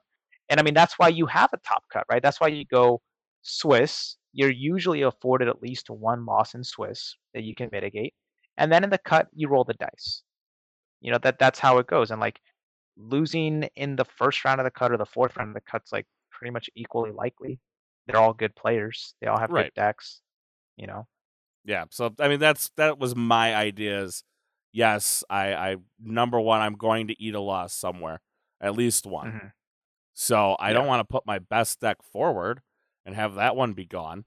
And I mean that's why you have a top cut, right? That's why you go Swiss. You're usually afforded at least one loss in Swiss that you can mitigate. And then in the cut, you roll the dice. You know, that that's how it goes. And like losing in the first round of the cut or the fourth round of the cut's like pretty much equally likely. They're all good players. They all have Right. good decks. You know. Yeah. So I mean, that's that was my ideas. Yes, I, I number one, I'm going to eat a loss somewhere, at least one. Mhm. So I don't want to put my best deck forward and have that one be gone.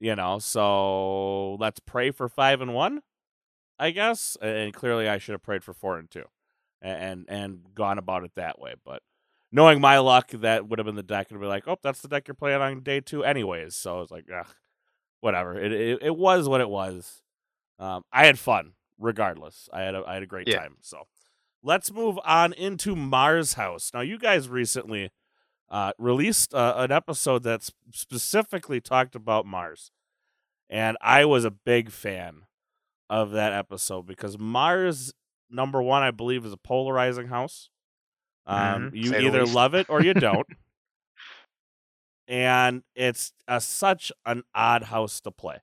You know, so let's pray for five and one, I guess. And clearly, I should have prayed for four and two, and and gone about it that way. But knowing my luck, that would have been the deck, and be like, oh, that's the deck you're playing on day two, anyways. So I was like, ugh, whatever. It it, it was what it was. Um, I had fun regardless. I had a I had a great Yeah. time. So let's move on into Mars House. Now, you guys recently uh, released uh, an episode that specifically talked about Mars, and I was a big fan of that episode because Mars, number one, I believe, is a polarizing house. Um, Mhm, you say either love it or you don't. and it's a, such an odd house to play.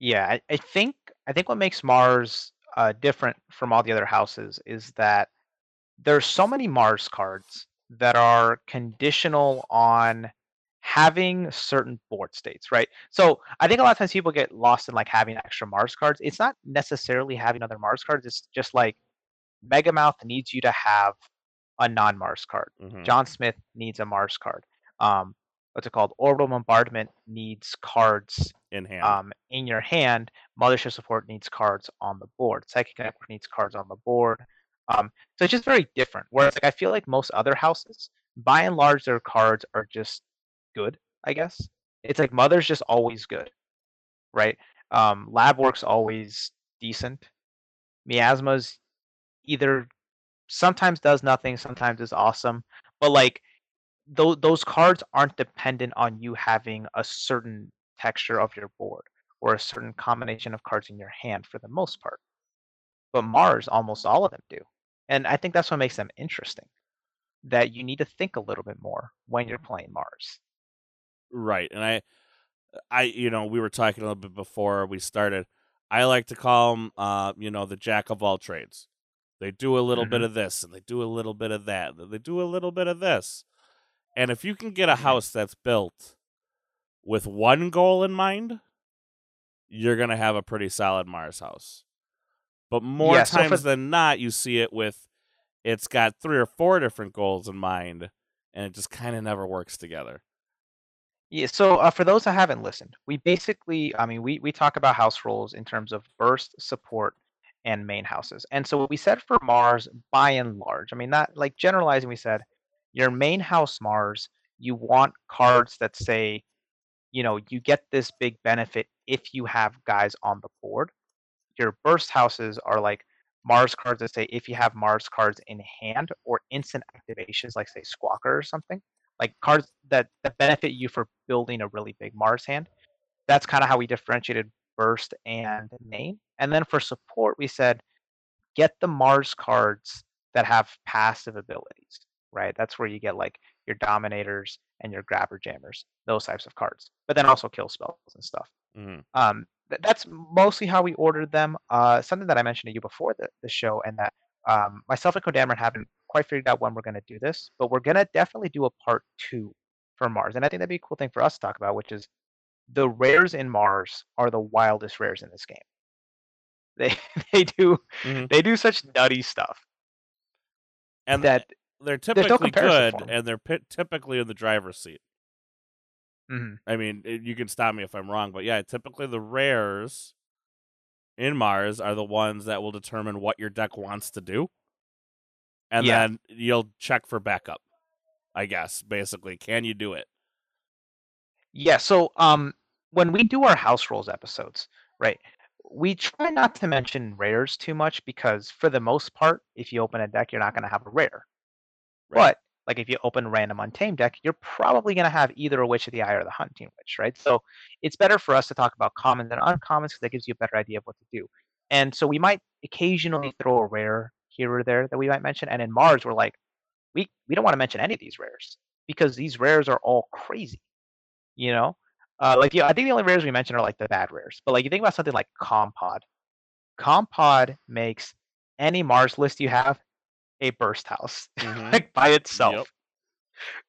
Yeah, I, I think I think what makes Mars uh, different from all the other houses is that there's so many Mars cards that are conditional on having certain board states, right? So I think a lot of times people get lost in like having extra Mars cards. It's not necessarily having other Mars cards. It's just like Megamouth needs you to have a non-Mars card. Mhm. John Smyth needs a Mars card. Um, what's it called? Orbital Bombardment needs cards in hand. um, in your hand. Mothership Support needs cards on the board. Psychic Network needs cards on the board. Um, so it's just very different. Whereas like I feel like most other houses, by and large, their cards are just good. I guess it's like Mother's just always good, right? Um, Lab Work's always decent. Miasma's either sometimes does nothing, sometimes is awesome, but like those those cards aren't dependent on you having a certain texture of your board or a certain combination of cards in your hand for the most part. But Mars, almost all of them do. And I think that's what makes them interesting. That you need to think a little bit more when you're playing Mars. Right. And I, I, you know, we were talking a little bit before we started. I like to call them, uh, you know, the jack of all trades. They do a little bit Mhm. of this and they do a little bit of that. and They do a little bit of this. And if you can get a house that's built with one goal in mind, you're going to have a pretty solid Mars house. But more Yeah, so for- times than not, you see it with it's got three or four different goals in mind and it just kind of never works together. Yeah, so uh, for those that haven't listened, we basically, I mean, we, we talk about house roles in terms of burst, support, and main houses. And so what we said for Mars, by and large, I mean, not like generalizing, we said your main house Mars, you want cards that say, you know, you get this big benefit if you have guys on the board. Your burst houses are like Mars cards that say if you have Mars cards in hand or instant activations, like say Squawker or something, like cards that, that benefit you for building a really big Mars hand. That's kind of how we differentiated burst and name. And then for support, we said get the Mars cards that have passive abilities, right? That's where you get like your dominators and your grabber jammers, those types of cards. But then also kill spells and stuff. Mm-hmm. Um, th- that's mostly how we ordered them. Uh, something that I mentioned to you before the, the show, and that um, myself and Kodameron haven't quite figured out when we're going to do this, but we're going to definitely do a part two for Mars. And I think that'd be a cool thing for us to talk about, which is the rares in Mars are the wildest rares in this game. They they do Mhm. they do such nutty stuff. and that they're there's no typically good and they're pi typically in the driver's seat. Mhm. I mean, it- you can stop me if I'm wrong, but yeah, typically the rares in Mars are the ones that will determine what your deck wants to do, and Yeah. then you'll check for backup. I guess basically, can you do it? Yeah, so um when we do our house rules episodes, right? We try not to mention rares too much because for the most part, if you open a deck, you're not going to have a rare. But like if you open a random untamed deck, you're probably going to have either a Witch of the Eye or the Hunting Witch, right? So it's better for us to talk about commons and uncommons because that gives you a better idea of what to do. And so we might occasionally throw a rare here or there that we might mention. And in Mars, we're like, we we don't want to mention any of these rares because these rares are all crazy. You know, uh, like yeah, I think the only rares we mentioned are like the bad rares. But like you think about something like Commpod. Commpod makes any Mars list you have a burst house like by itself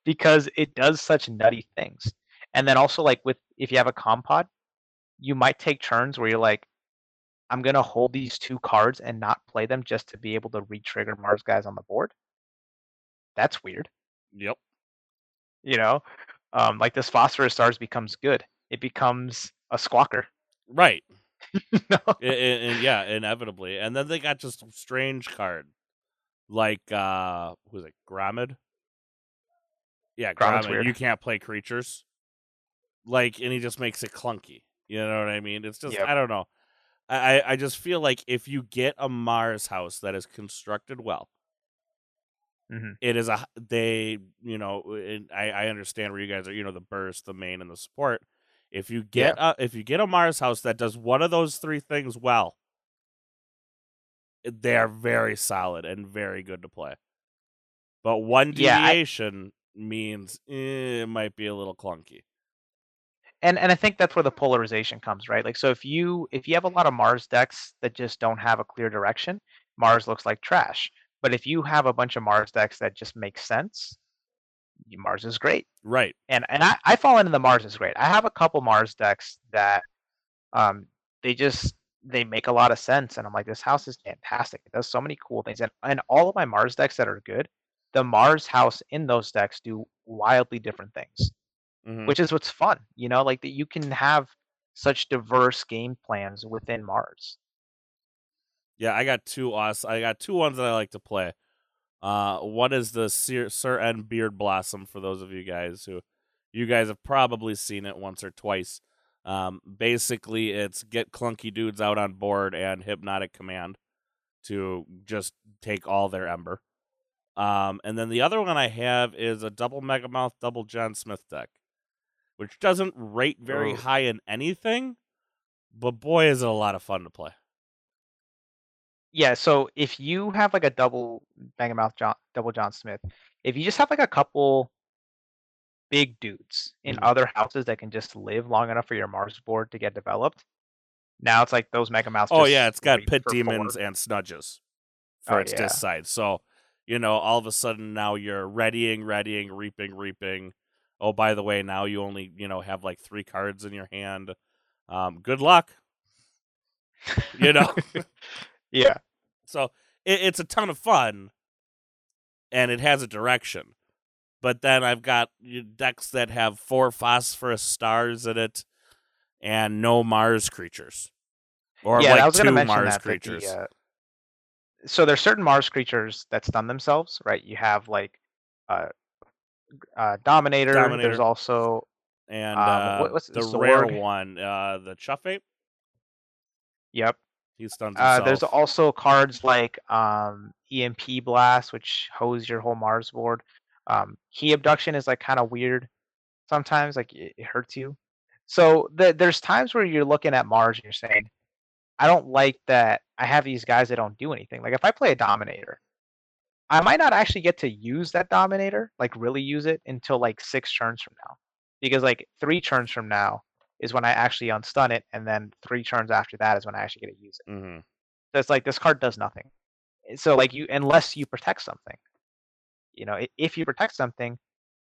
because it does such nutty things. And then also like with if you have a Commpod, you might take turns where you're like, I'm gonna hold these two cards and not play them just to be able to re-trigger Mars guys on the board. That's weird Yep. you know um, like this phosphorus stars becomes good. It becomes a squawker. Right. I- I- I- yeah, inevitably. And then they got just a strange card. Like uh who was it? Grommid? Yeah, Grommid. weird. You can't play creatures. Like and he just makes it clunky. You know what I mean? It's just Yep. I don't know. I- I just feel like if you get a Mars house that is constructed well, Mhm. It is a they you know and I I understand where you guys are you know the burst the main and the support. If you get a if you get a Mars house that does one of those three things well, they are very solid and very good to play. But one Yeah, I- deviation means eh, it might be a little clunky. and and I think that's where the polarization comes, right? Like so if you if you have a lot of Mars decks that just don't have a clear direction, Mars looks like trash. But if you have a bunch of Mars decks that just make sense, Mars is great. Right. And and I, I fall into the Mars is great. I have a couple Mars decks that um they just they make a lot of sense and I'm like this house is fantastic. It does so many cool things. And and all of my Mars decks that are good, the Mars house in those decks do wildly different things Mhm. which is what's fun you know like that you can have such diverse game plans within mars Yeah, I got two us. I got two ones that I like to play. Uh, one is the Sir, Sir N Beard Blossom. For those of you guys who, you guys have probably seen it once or twice. Um, basically, it's get clunky dudes out on board and hypnotic command to just take all their ember. Um, and then the other one I have is a double Megamouth, double John Smyth deck, which doesn't rate very Ooh. high in anything, but boy, is it a lot of fun to play. Yeah so if you have like a double megamouth john double john smyth if you just have like a couple big dudes in Mhm. other houses that can just live long enough for your mars board to get developed now it's like those megamouths Oh yeah, it's got pit demons and snudges Oh, for its yeah. Dis side. So you know, all of a sudden now you're readying, readying, reaping, reaping. Oh, by the way, now you only you know have like three cards in your hand. Um, good luck. You know, yeah so it, it's a ton of fun, and it has a direction. But then I've got decks that have four phosphorus stars in it, and no Mars creatures, or yeah, like I was two mention Mars that, that the, creatures. uh, so there's certain Mars creatures that stun themselves, right? You have like uh, uh Dominator. Dominator. There's also and um, uh, what- what's the Zorg? rare one, uh, the Chuff Ape. Yep. He stuns Uh, there's also cards like um, EMP Blast, which hose your whole Mars board. Um, Key Abduction is like kind of weird sometimes, like it, it hurts you. So the, there's times where you're looking at Mars and you're saying, I don't like that I have these guys that don't do anything. Like if I play a Dominator, I might not actually get to use that Dominator, like really use it until like six turns from now. Because like three turns from now is when I actually unstun it, and then three turns after that is when I actually get to use it. hmm So it's like this card does nothing. Eh, So like you, unless you protect something, you know, if you protect something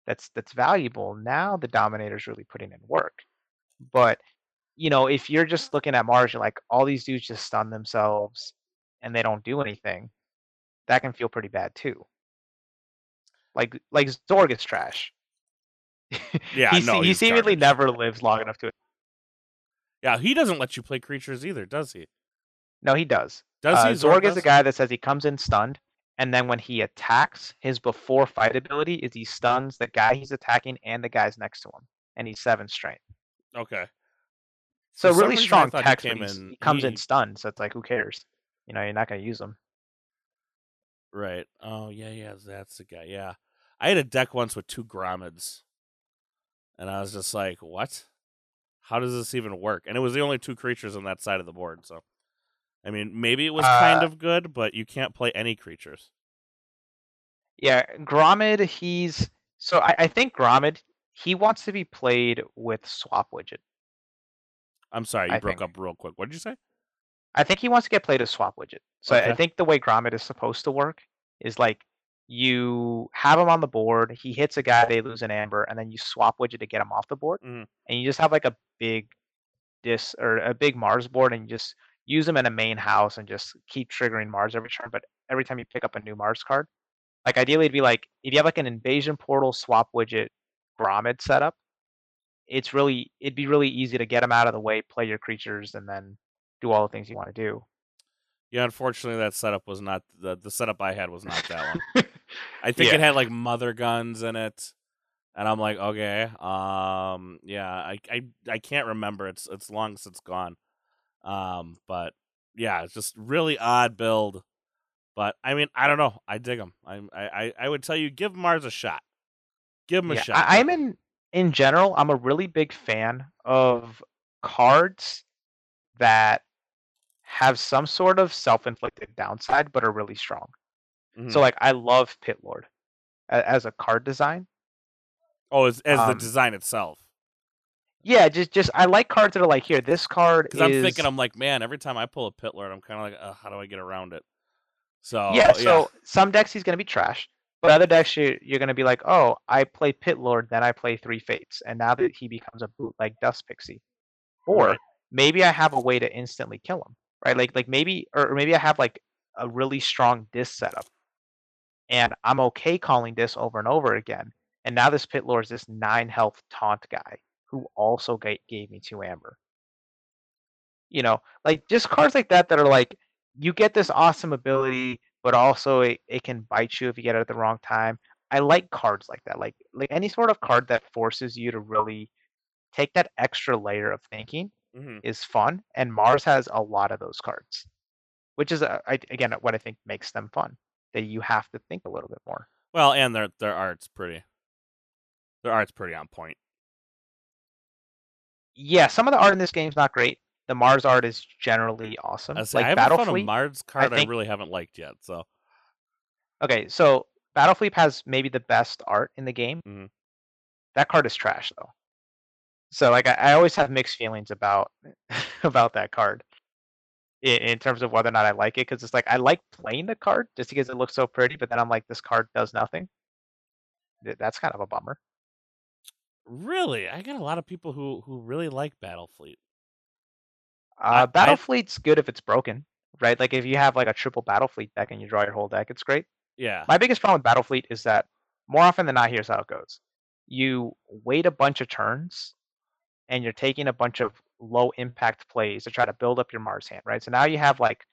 that's that's valuable, now the Dominator's really putting in work. But you know, if you're just looking at Mars, you're like, all these dudes just stun themselves and they don't do anything. That can feel pretty bad too. Like like Zorg is trash. Yeah, he, no, he seemingly garbage. never lives long enough to. Yeah, he doesn't let you play creatures either, does he? No, he does. Does uh, he? Zorg, Zorg is a does? guy that says he comes in stunned, and then when he attacks, his before fight ability is he stuns the guy he's attacking and the guys next to him, and he's seven strength. Okay. So For really strong he text, but in- he comes in stunned, so it's like who cares? You know, you're not going to use him. Right. Oh yeah, yeah, that's the guy. Yeah, I had a deck once with two Grommids, and I was just like, "What? How does this even work?" And it was the only two creatures on that side of the board. So, I mean, maybe it was kind Uh, of good, but you can't play any creatures. Yeah, Grommid, he's so I, I think Grommid he wants to be played with swap widget. I'm sorry, you I broke think. up real quick. What did you say? I think he wants to get played as swap widget. So I- I think the way Grommid is supposed to work is like you have him on the board, he hits a guy, they lose an amber, and then you swap widget to get him off the board, Mhm. and you just have like a big dis or a big Mars board, and you just use them in a main house and just keep triggering Mars every turn. But every time you pick up a new Mars card, like ideally it'd be like if you have like an invasion portal swap widget Grommid setup, it's really it'd be really easy to get them out of the way, play your creatures, and then do all the things you want to do. Yeah, unfortunately, that setup was not the the setup I had was not that one. I think Yeah. it had like mother guns in it, and I'm like, okay, um, yeah, I I I can't remember. It's it's long since gone, um, but yeah, it's just really odd build. But I mean, I don't know. I dig them. I I I would tell you, give Mars a shot. Give him a shot. I, I'm in in general. I'm a really big fan of cards that have some sort of self-inflicted downside, but are really strong. Mhm. So like, I love Pit Lord as a card design. oh, as, as the um, design itself. Yeah, just just I like cards that are like here. This card is I'm thinking, I'm like, man, every time I pull a pit lord, I'm kind of like, uh, how do I get around it? So yeah. So some decks he's gonna be trash, but other decks you you're gonna be like, oh, I play Pit Lord, then I play three Fates, and now that he becomes a bootleg Dust Pixie, or Right. maybe I have a way to instantly kill him, right? Like like maybe or maybe I have like a really strong Dis setup, and I'm okay calling this over and over again, and now this Pit Lord is this nine health taunt guy who also ga- gave me two amber. You know, like just cards like that that are like you get this awesome ability, but also it, it can bite you if you get it at the wrong time. I like cards like that. Like like any sort of card that forces you to really take that extra layer of thinking Mhm. is fun. And Mars has a lot of those cards, which is uh, I, again what I think makes them fun. That you have to think a little bit more. Well, and their their art's pretty. Their art's pretty on point. Yeah, some of the art in this game is not great. The Mars art is generally awesome. I, say, like I haven't a Battlefleet. Mars card I, think- really haven't liked yet. So Okay, so Battlefleet has maybe the best art in the game. Mhm. That card is trash though. So like I, I always have mixed feelings about about that card in, in terms of whether or not I like it because it's like I like playing the card just because it looks so pretty, but then I'm like this card does nothing. That's kind of a bummer. really, I got a lot of people who who really like Battlefleet. Uh, Battlefleet's good if it's broken, right? Like if you have like a triple Battlefleet deck and you draw your whole deck, it's great. Yeah, My biggest problem with Battlefleet is that more often than not, here's how it goes. You wait a bunch of turns and you're taking a bunch of low impact plays to try to build up your Mars hand, right? So now you have like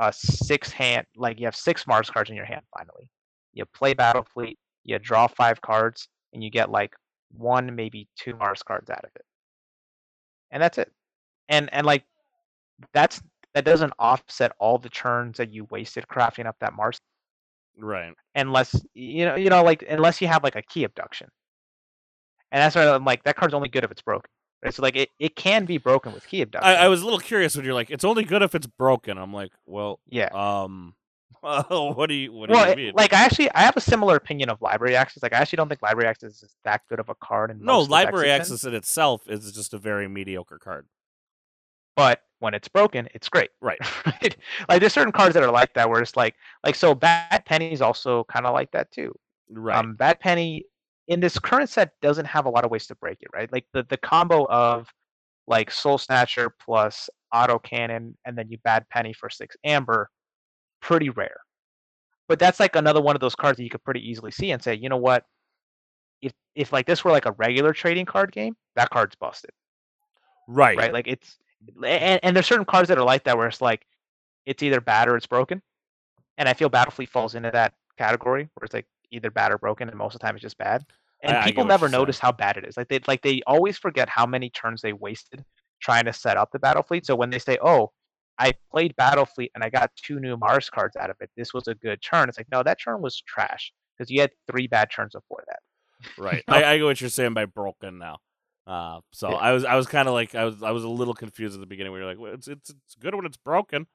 a six hand, like you have six Mars cards in your hand finally. You play Battle Fleet, you draw five cards, and you get like one, maybe two Mars cards out of it. And that's it. And and like that's that doesn't offset all the turns that you wasted crafting up that Mars right. unless you know you know like unless you have like a key abduction and that's why i'm like that card's only good if it's broken right so like it, it can be broken with key abduction I, I was a little curious when you're like, it's only good if it's broken. I'm like, well, yeah um, what do you what do well you it- mean? like i actually i have a similar opinion of library access like i actually don't think library access is that good of a card in no, most of the decks library access in itself is just a very mediocre card. but when it's broken it's great Right. right like there's certain cards that are like that where it's like like so bad penny is also kind of like that too Right. Um, Bad Penny in this current set doesn't have a lot of ways to break it, right? Like the, the combo of like Soul Snatcher plus Auto Cannon and then you Bad Penny for six Amber, pretty rare. But that's like another one of those cards that you could pretty easily see and say, you know what? If if like this were like a regular trading card game, that card's busted, right. right? Like it's and, and there's certain cards that are like that where it's like it's either bad or it's broken, and I feel Battlefleet falls into that category where it's like either bad or broken, and most of the time it's just bad. And I- I people what never you're saying. notice how bad it is. Like they like they always forget how many turns they wasted trying to set up the battle fleet. So when they say, "Oh, I played battle fleet and I got two new Mars cards out of it. This was a good turn." It's like, no, that turn was trash because you had three bad turns before that. Right. I, I get what you're saying by broken now. Uh, so Yeah. I was I was kind of like I was I was a little confused at the beginning where you're like, well, it's it's it's good when it's broken.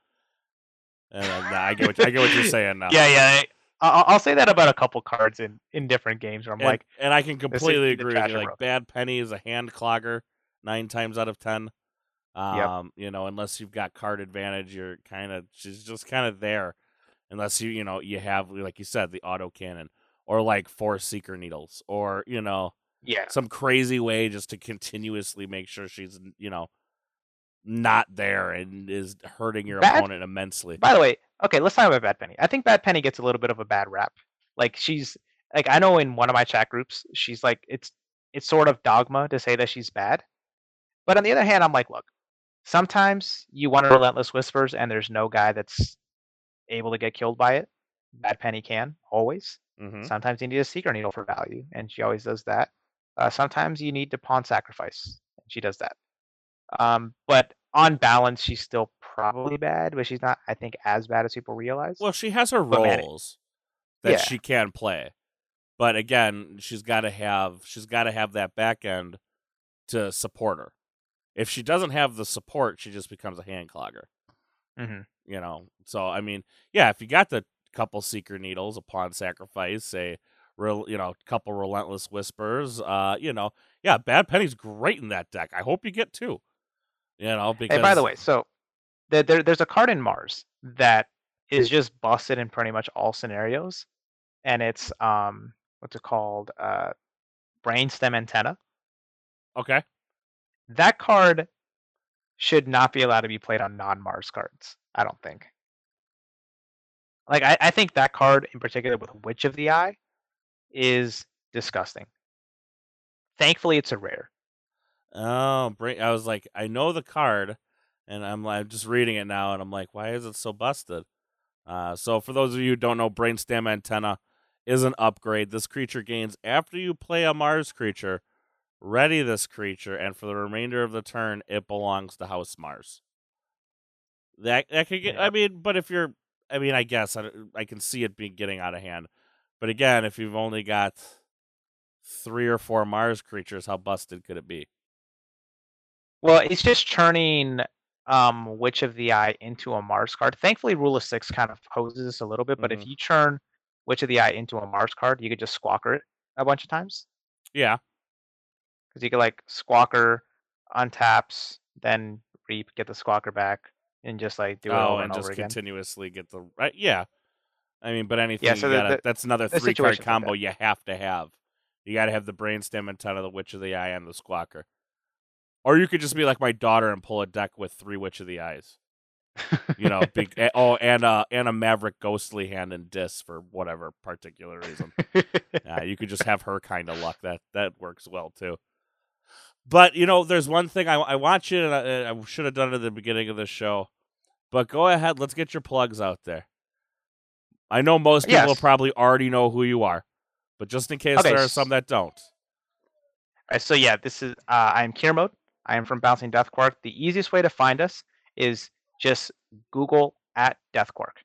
And then, nah, I get what I get what you're saying now. Yeah, yeah. I- I'll say that about a couple cards in in different games where I'm and, like, and I can completely agree with you. Like broken. bad penny is a hand clogger nine times out of ten. Um, Yep. you know, unless you've got card advantage, you're kind of she's just kind of there. Unless you you know you have like you said the auto cannon or like four seeker needles or you know yeah, some crazy way just to continuously make sure she's you know not there and is hurting your Bad- opponent immensely. By the way, okay, let's talk about Bad Penny. I think Bad Penny gets a little bit of a bad rap. Like she's like I know in one of my chat groups, she's like it's it's sort of dogma to say that she's bad. But on the other hand, I'm like, look, sometimes you want a relentless whispers, and there's no guy that's able to get killed by it. Bad Penny can always. Mhm. Sometimes you need a seeker needle for value, and she always does that. Uh, sometimes you need to pawn sacrifice, and she does that. Um, but on balance, she's still probably bad, but she's not, I think, as bad as people realize. Well, she has her But roles that Yeah. she can play, but again, she's got to have she's got to have that back end to support her. If she doesn't have the support, she just becomes a hand clogger. Mhm. You know, so I mean, yeah, if you got the couple seeker needles, a pawn sacrifice, say, real, you know, couple relentless whispers, uh, you know, yeah, Bad Penny's great in that deck. I hope you get two. You know, because Hey, by the way, so there, there there's a card in Mars that is just busted in pretty much all scenarios, and it's um what's it called? Uh, brainstem antenna. Okay. That card should not be allowed to be played on non-Mars cards. I don't think. Like I, I think that card in particular with Witch of the Eye is disgusting. Thankfully, it's a rare. Oh, bring, I was like, I know the card, and I'm like, just reading it now, and I'm like, why is it so busted? Uh, so for those of you who don't know, Brainstem Antenna is an upgrade. This creature gains after you play a Mars creature. Ready this creature, and for the remainder of the turn, it belongs to House Mars. That that could get. I mean, but if you're, I mean, I guess I, I can see it being getting out of hand. But again, if you've only got three or four Mars creatures, how busted could it be? Well, it's just turning um, Witch of the Eye into a Mars card. Thankfully, Rule of Six kind of poses this a little bit, but if you turn Witch of the Eye into a Mars card, you could just squawker it a bunch of times. Yeah. Because you could like squawker, untaps, then reap, get the squawker back, and just like do it oh, over and and, just over again. continuously get the right. Yeah, I mean, but anything yeah, so the, gotta, the, that's another three card situations like combo you have to have. You got to have the brainstem and ton of the Witch of the Eye, and the Squawker. Or you could just be like my daughter and pull a deck with three Witch of the Eyes. You know, big, eh, oh, and a and a Maverick Ghostly Hand and Dis for whatever particular reason. yeah, you could just have her kind of luck. That that works well too. But you know, there's one thing I, I want you, and I, I should have done it at the beginning of the show. But go ahead, let's get your plugs out there. I know most people probably already know who you are, but just in case Okay, there are some that don't. Alright, so yeah, this is uh, I am Kier Mode. I am from Bouncing Deathquark. The easiest way to find us is just Google at Deathquark.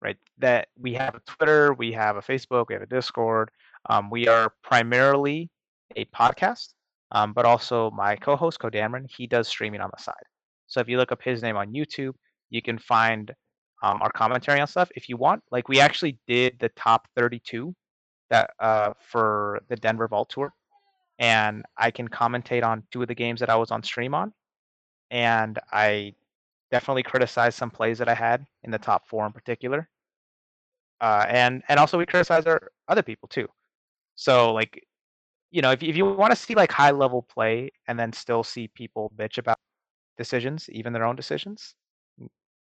Right, that we have a Twitter, we have a Facebook, we have a Discord. Um, we are primarily a podcast, um, but also my co-host Kodamron, he does streaming on the side. So if you look up his name on YouTube, you can find um, our commentary on stuff. If you want, like we actually did the top 32 that uh, for the Denver Vault Tour and I can commentate on two of the games that I was on stream on. And I definitely criticized some plays that I had in the top four in particular. Uh, and and also we criticize our other people too. So like, you know, if if you want to see like high level play and then still see people bitch about decisions, even their own decisions,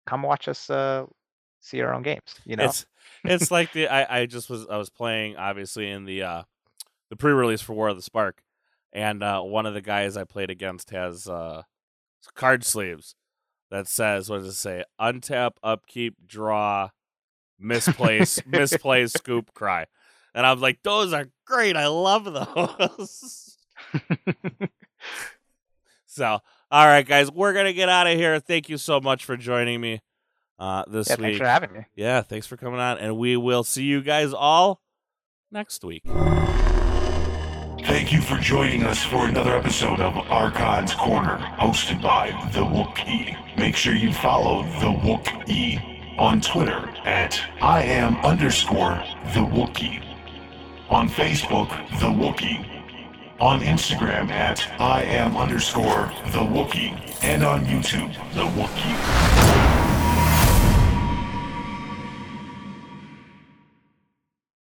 come watch us uh, see our own games. You know, It's it's like the I, I just was I was playing obviously in the uh the pre-release for War of the Spark, and uh, one of the guys I played against has uh card sleeves that says what does it say? Untap, upkeep, draw, misplace, misplace, scoop, cry, and I'm like, those are great. I love those. so, all right, guys, we're gonna get out of here. Thank you so much for joining me uh, this Yeah, week. thanks for having me. Yeah, thanks for coming on, and we will see you guys all next week. Thank you for joining us for another episode of Archon's Corner, hosted by The Wookiee. Make sure you follow The Wookiee on Twitter at I am underscore The Wookiee. On Facebook, The Wookiee. On Instagram at I am underscore The Wookiee. And on YouTube, The Wookiee.